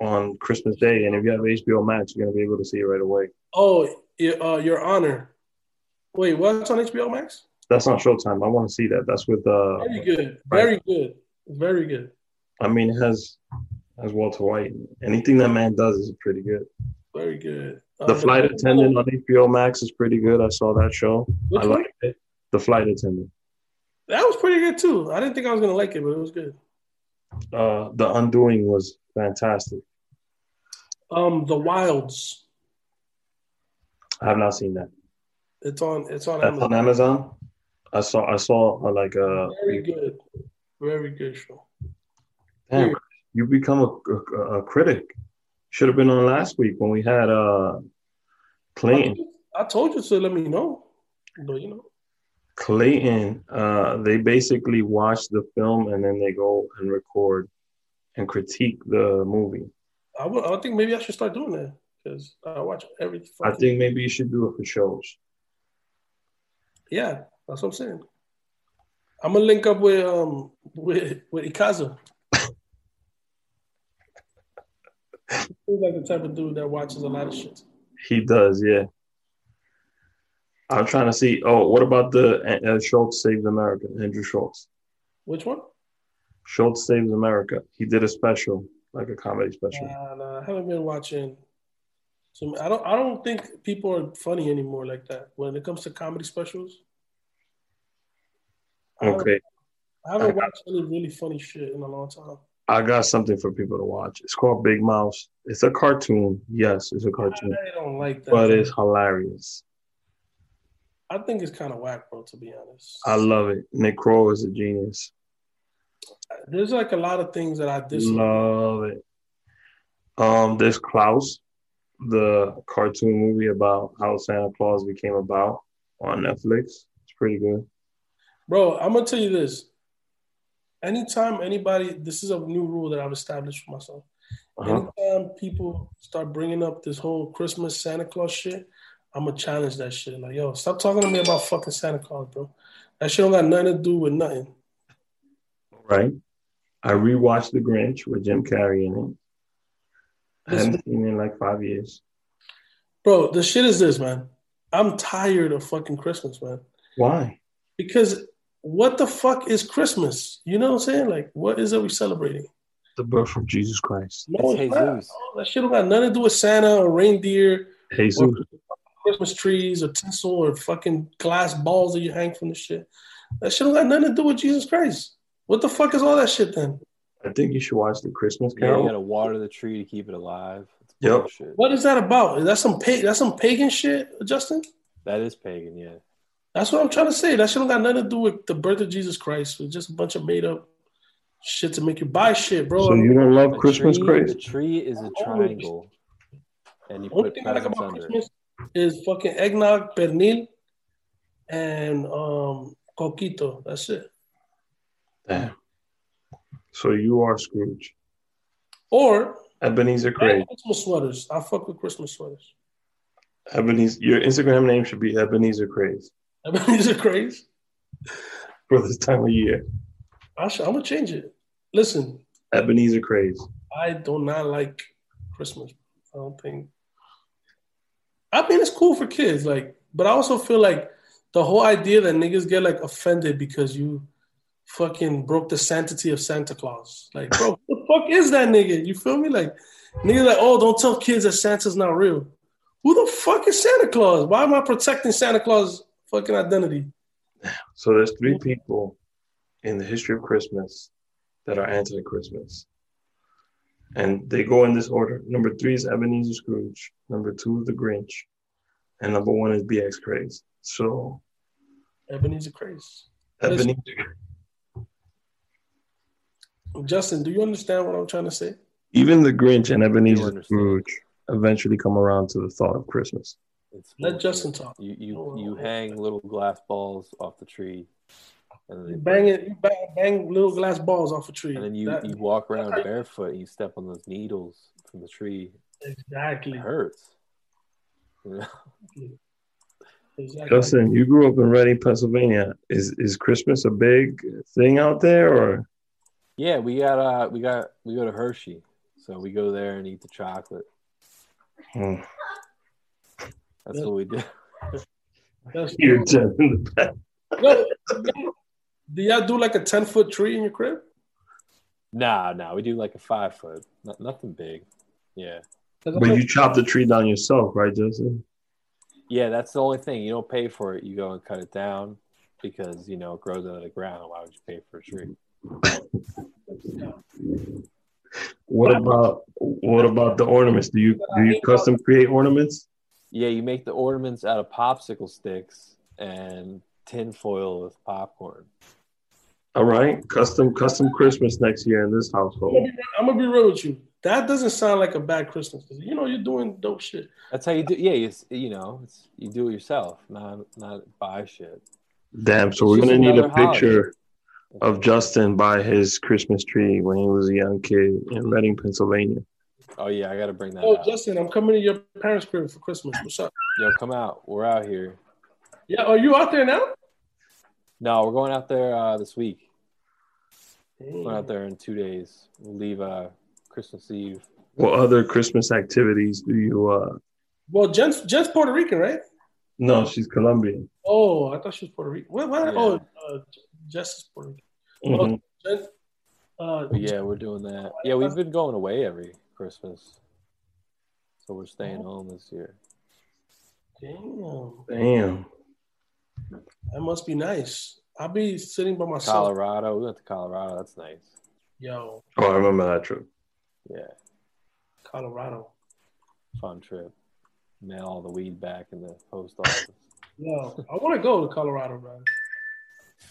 on Christmas Day, and if you have HBO Max, you're gonna be able to see it right away. oh, uh, Your Honor. Wait, what's on HBO Max? That's not Showtime. I want to see that. That's with uh, Very good. Very good. Very good. I mean, it has has Walter White. Anything that man does is pretty good. Very good. The Uh, Flight Attendant on HBO Max is pretty good. I saw that show. Which I one? liked it. The Flight Attendant. That was pretty good too. I didn't think I was gonna like it, but it was good. Uh, the Undoing was fantastic. Um, The Wilds. I have not seen that. It's on. It's on That's Amazon. on Amazon. I saw. I saw uh, like a. Very good. Very good show. Damn, you become a, a, a critic. Should have been on last week when we had uh Clayton. I told you to let me know, but you know, Clayton, uh, they basically watch the film and then they go and record and critique the movie. I would. I think maybe I should start doing that because I watch every. I think maybe you should do it for shows. Yeah, that's what I'm saying. I'm gonna link up with um with with Ikazu. He's like the type of dude that watches a lot of shit. He does, yeah. I'm trying to see. Oh, what about the uh, Schulz Saves America? Andrew Schulz. Which one? Schulz Saves America. He did a special, like a comedy special. Nah, nah, I haven't been watching. Some, I don't. I don't think people are funny anymore like that when it comes to comedy specials. I haven't- Okay, I haven't watched any really funny shit in a long time. I got something for people to watch. It's called Big Mouth. It's a cartoon. Yes, it's a cartoon, I don't like that. but it's hilarious. I think it's kind of whack, bro. To be honest, I love it. Nick Kroll is a genius. there's like a lot of things that I dislike. Love it. Um, there's Klaus, the cartoon movie about how Santa Claus became about on Netflix. It's pretty good. Bro, I'm gonna tell you this. Anytime anybody, this is a new rule that I've established for myself. Uh-huh. Anytime people start bringing up this whole Christmas Santa Claus shit, I'm gonna challenge that shit. Like, yo, stop talking to me about fucking Santa Claus, bro. That shit don't got nothing to do with nothing. Right. I rewatched The Grinch with Jim Carrey in it. I haven't seen in like five years. Bro, the shit is this, man. I'm tired of fucking Christmas, man. Why? Because what the fuck is Christmas? You know what I'm saying? Like, what is it we celebrating? The birth of Jesus Christ. No, It's it's. Jesus. That shit don't got nothing to do with Santa or reindeer. Jesus. or Christmas trees or tinsel or fucking glass balls that you hang from the shit. That shit don't got nothing to do with Jesus Christ. What the fuck is all that shit then? I think you should watch The Christmas Yeah, you gotta water the tree to keep it alive. It's Yep. bullshit. What is that about? Is that some pa- that's some pagan shit, Justin? That is pagan, yeah. That's what I'm trying to say. That shit don't got nothing to do with the birth of Jesus Christ. It's just a bunch of made up shit to make you buy shit, bro. So you don't love The Christmas tree, Christ? The tree is a triangle, and you Only put thing I like presents about under. Christmas is fucking eggnog, pernil, and um coquito. That's it. Damn. So you are Scrooge. Or Ebenezer Craig. Christmas sweaters. I fuck with Christmas sweaters. Ebenezer. Your Instagram name should be Ebenezer Craze Ebenezer mean, these are crazy. for this time of year. I should, I'm gonna change it. Listen, Ebenezer Craze. I do not like Christmas. I don't think. I mean, it's cool for kids, like, but I also feel like the whole idea that niggas get like offended because you fucking broke the sanctity of Santa Claus. Like, bro, who the fuck is that nigga? You feel me? Like, nigga, like, oh, don't tell kids that Santa's not real. Who the fuck is Santa Claus? Why am I protecting Santa Claus' fucking identity? So there's three people in the history of Christmas that are anti-Christmas. And they go in this order. Number three is Ebenezer Scrooge. Number two is the Grinch. And number one is BX Craze. So Ebenezer Craze. Ebenezer, Justin, do you understand what I'm trying to say? even the Grinch and Ebenezer. Scrooge eventually come around to the thought of Christmas. It's Let bullshit. Justin talk. You you Oh. you hang little glass balls off the tree. and then You bang it, you bang, bang little glass balls off a tree. and then you, That- you walk around barefoot and you step on those needles from the tree. It exactly. hurts. You know? exactly. Justin, you grew up in Reading, Pennsylvania. Is is Christmas a big thing out there, or Yeah, we got uh we got we go to Hershey. So we go there and eat the chocolate. Hmm. That's what we do. You're just in the back? Yo, do y'all do like a ten foot tree in your crib? Nah, nah, we do like a five foot. Not, nothing big. Yeah. But you chop the tree down yourself, right, Justin? Yeah, that's the only thing. You don't pay for it. You go and cut it down because, you know, it grows out of the ground. Why would you pay for a tree? What about what about the ornaments? Do you do you custom create ornaments? Yeah, you make the ornaments out of popsicle sticks and tin foil with popcorn. All right, custom custom Christmas next year in this household. I'm gonna be real with you. That doesn't sound like a bad Christmas. 'cause, You know, you're doing dope shit. That's how you do. Yeah, it's, you know, it's, you do it yourself, not not buy shit. Damn, so we're It's gonna need a another holiday. picture of Justin by his Christmas tree when he was a young kid in Reading, Pennsylvania. Oh yeah, I got to bring that. Oh, out. Justin, I'm coming to your parents' crib for Christmas. What's up? Yo, come out. We're out here. Yeah, are you out there now? No, we're going out there uh, this week. Damn. Going out there in two days. We'll leave uh, Christmas Eve. What other Christmas activities do you? uh Well, Jen's, Jen's Puerto Rican, right? No, she's Colombian. Oh, I thought she was Puerto Rican. What? what? Yeah. Oh, uh, Jess is Puerto Rican. Mhm. Jen, uh, yeah, we're doing that. Yeah, we've been going away every Christmas, so we're staying home this year. Damn, Damn. that must be nice. I'll be sitting by myself. Colorado. We went to Colorado. That's nice. Yo, Oh, I remember that trip. Yeah, Colorado. fun trip. Mail all the weed back in the post office. Yo, I want to go to Colorado, bro. I haven't been. Out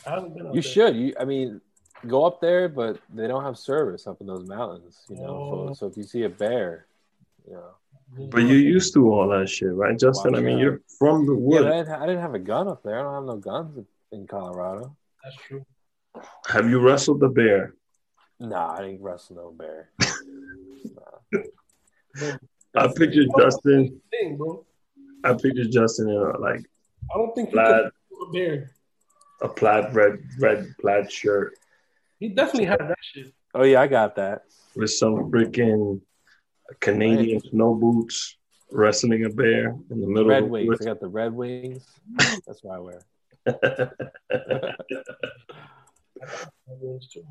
You there. should. You, I mean, go up there, but they don't have service up in those mountains. You know, Oh. so, so if you see a bear, you know. But you're used to all that shit, right, Justin? I mean, you're from the woods. Yeah, I didn't, I didn't have a gun up there. I don't have no guns in Colorado. That's true. Have you wrestled the bear? Nah, I didn't wrestle no bear. But I picture oh, Justin. thing, bro. I picture Justin in a, like I don't think he plaid, could be a bear. A plaid red red plaid shirt He definitely had that shit. Oh yeah, I got that. with some freaking Canadian snow boots, wrestling a bear in the middle Red of the Wings. I got the Red Wings. That's what I wear. That is true.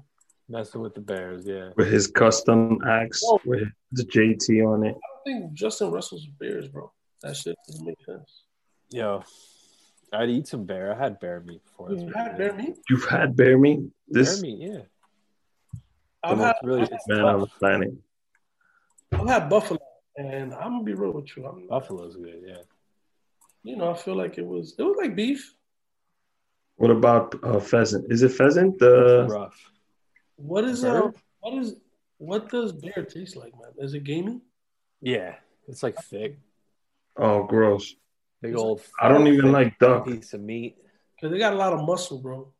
Messing with the Bears, yeah. with his custom axe Oh. with the JT on it. I don't think Justin wrestles bears, bro. That shit doesn't make sense. Yo, I'd eat some bear. I had bear meat before. That's You really had bear meat? You've had bear meat? Bear meat, yeah. I've But had, it's really it's man on the tough. planet. I've had buffalo, and I'm gonna be real with you. I'm, Buffalo's good, yeah. you know, I feel like it was it was like beef. What about uh, pheasant? Is it pheasant? The Rough. What is Bird? uh, what is what does bear taste like, man? Is it gamey? Yeah, it's like thick, oh, gross. Big old. I don't even like duck. piece of meat. Because they got a lot of muscle, bro.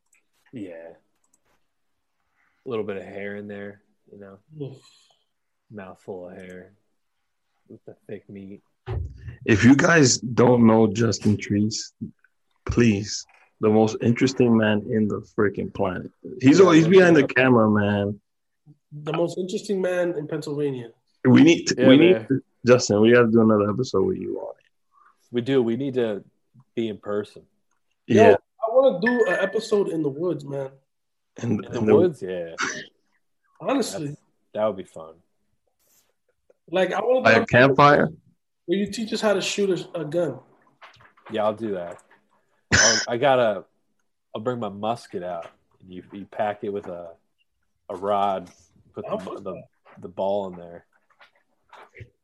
Yeah, a little bit of hair in there, you know, Oof. mouthful of hair with the thick meat. If you guys don't know Justin Triest, please, the most interesting man in the freaking planet. He's Yeah, always behind the camera, man. The most interesting man in Pennsylvania. We need, to, Yeah, we need, to, Justin. We got to do another episode with you on it. We do. We need to be in person. Yo, Yeah, I want to do an episode in the woods, man. and, In the the- woods, yeah, Honestly, That's- that would be fun. like I want by to a campfire. Will you teach us how to shoot a, a gun. Yeah, I'll do that. I'll, I gotta. I'll bring my musket out. And you you pack it with a a rod. Put the the, the ball in there.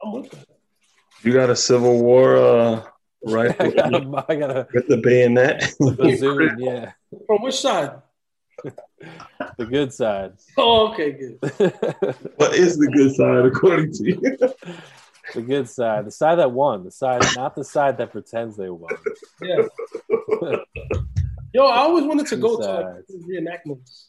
I'm. You got a Civil War uh, I got a, I got a with the bayonet. bazooka. Yeah, From which side? the good side. Oh, okay, good. what is the good side according to you? the good side. The side that won. The side, not the side that pretends they won. Yeah. Yo, Yo, I always wanted to Two go to like reenactments.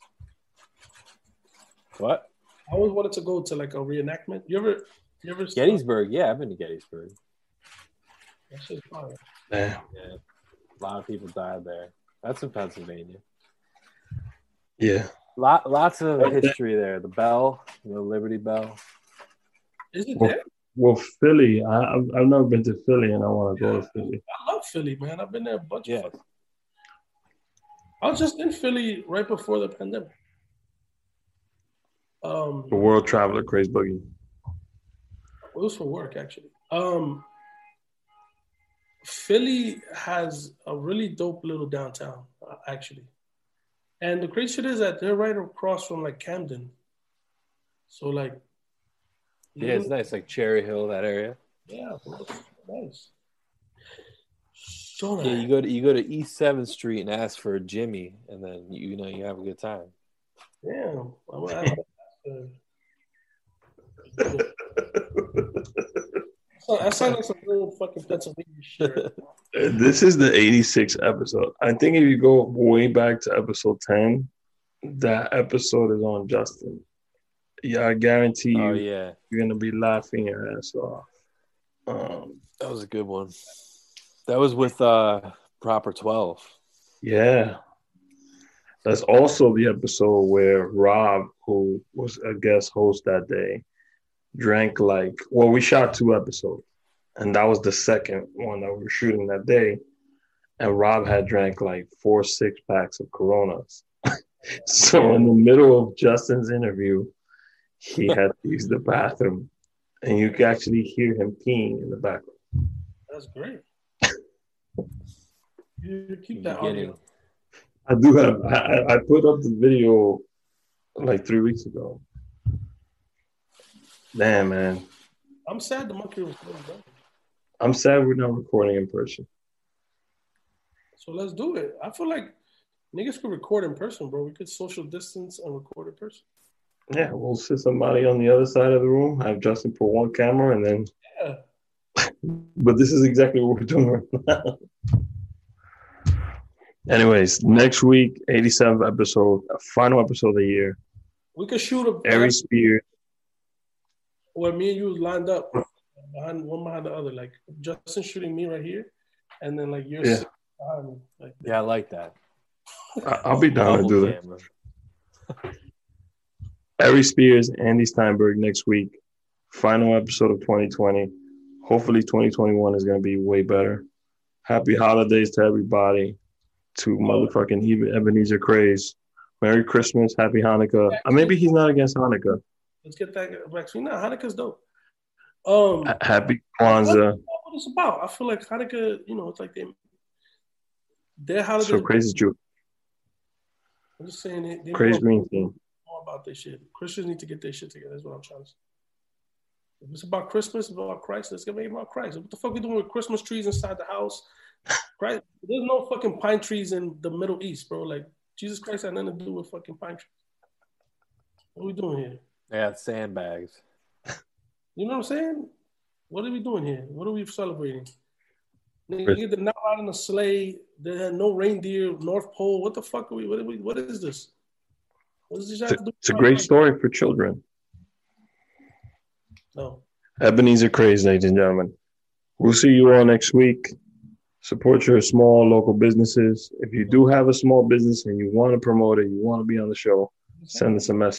What? I always wanted to go to like a reenactment. You ever, you ever? Gettysburg. Yeah, I've been to Gettysburg. That shit's fire. Damn. Yeah, a lot of people died there. That's in Pennsylvania. Yeah. Lot, lots of history there. The Bell, the Liberty Bell. Is it Well, there? Well, Philly. I, I've, I've never been to Philly, and I want to go to Philly. I love Philly, man. I've been there a bunch Yeah, of. Times. I was just in Philly right before the pandemic. Um, The World Traveler Craze Boogie. It was for work, actually. Um, Philly has a really dope little downtown, uh, actually. And the crazy shit is that they're right across from like Camden. So like, yeah, it's nice, like Cherry Hill, that area. Yeah, nice. So Yeah, you go to you go to East Seventh Street and ask for Jimmy, and then you, know you have a good time. Damn. I'm gonna ask that. So that sounds like some real fucking Pennsylvania shit. This is the 86 episode. I think if you go way back to episode 10, that episode is on Justin. Yeah, I guarantee you, Oh yeah, you're gonna be laughing your ass off. Um, that was a good one. That was with uh Proper Twelve. yeah, that's also the episode where Rob, who was a guest host that day, drank like well, we shot two episodes, and that was the second one that we were shooting that day, and Rob had drank like four six packs of Coronas. so in the middle of Justin's interview, he had to use the bathroom, and you could actually hear him peeing in the background. That's great. You keep that the beginning. audio. I do have. I, I- I put up the video like three weeks ago. Damn, man. I'm sad the monkey was down. I'm sad we're not recording in person. So let's do it. I feel like niggas could record in person, bro. We could social distance and record in person. Yeah, we'll sit somebody on the other side of the room, I have Justin for one camera, and then. Yeah. But this is exactly what we're doing right now. Anyways, next week, 87th episode, uh, final episode of the year. We could shoot a Aries Spears. Where me and you lined up behind one behind the other, like Justin shooting me right here, and then like you're Yeah. behind me. Like Yeah, I like that. I- I'll be down to do that. camera. Aries Spears, Andy Steinberg next week. Final episode of 2020. Hopefully, 2021 is going to be way better. Happy holidays to everybody. To motherfucking Eben- Ebenezer Craze. Merry Christmas. Happy Hanukkah. Uh, maybe he's not against Hanukkah. Let's get that vaccine. Nah, Hanukkah's dope. Um, Happy Kwanzaa. what it's about? I feel like Hanukkah, you know, it's like they their holiday. So crazy Jew. I'm just saying it. they Crazy Green Team. more about their shit. Christians need to get their shit together. That's what I'm trying to say. If it's about Christmas, it's about Christ, let's get it about Christ. What the fuck we doing with Christmas trees inside the house? Christ, there's no fucking pine trees in the Middle East, bro. Like Jesus Christ had nothing to do with fucking pine trees. What are we doing here? Yeah, sandbags. You know what I'm saying? What are we doing here? What are we celebrating? Nigga, they're not riding a sleigh. They had no reindeer, North Pole. What the fuck are we? What, are we, what is this? What does this have It's to a, do? it's a great story for children. No. Ebenezer Craze, ladies and gentlemen. We'll see you all next week. Support your small local businesses. If you do have a small business and you want to promote it, you want to be on the show, send us a message.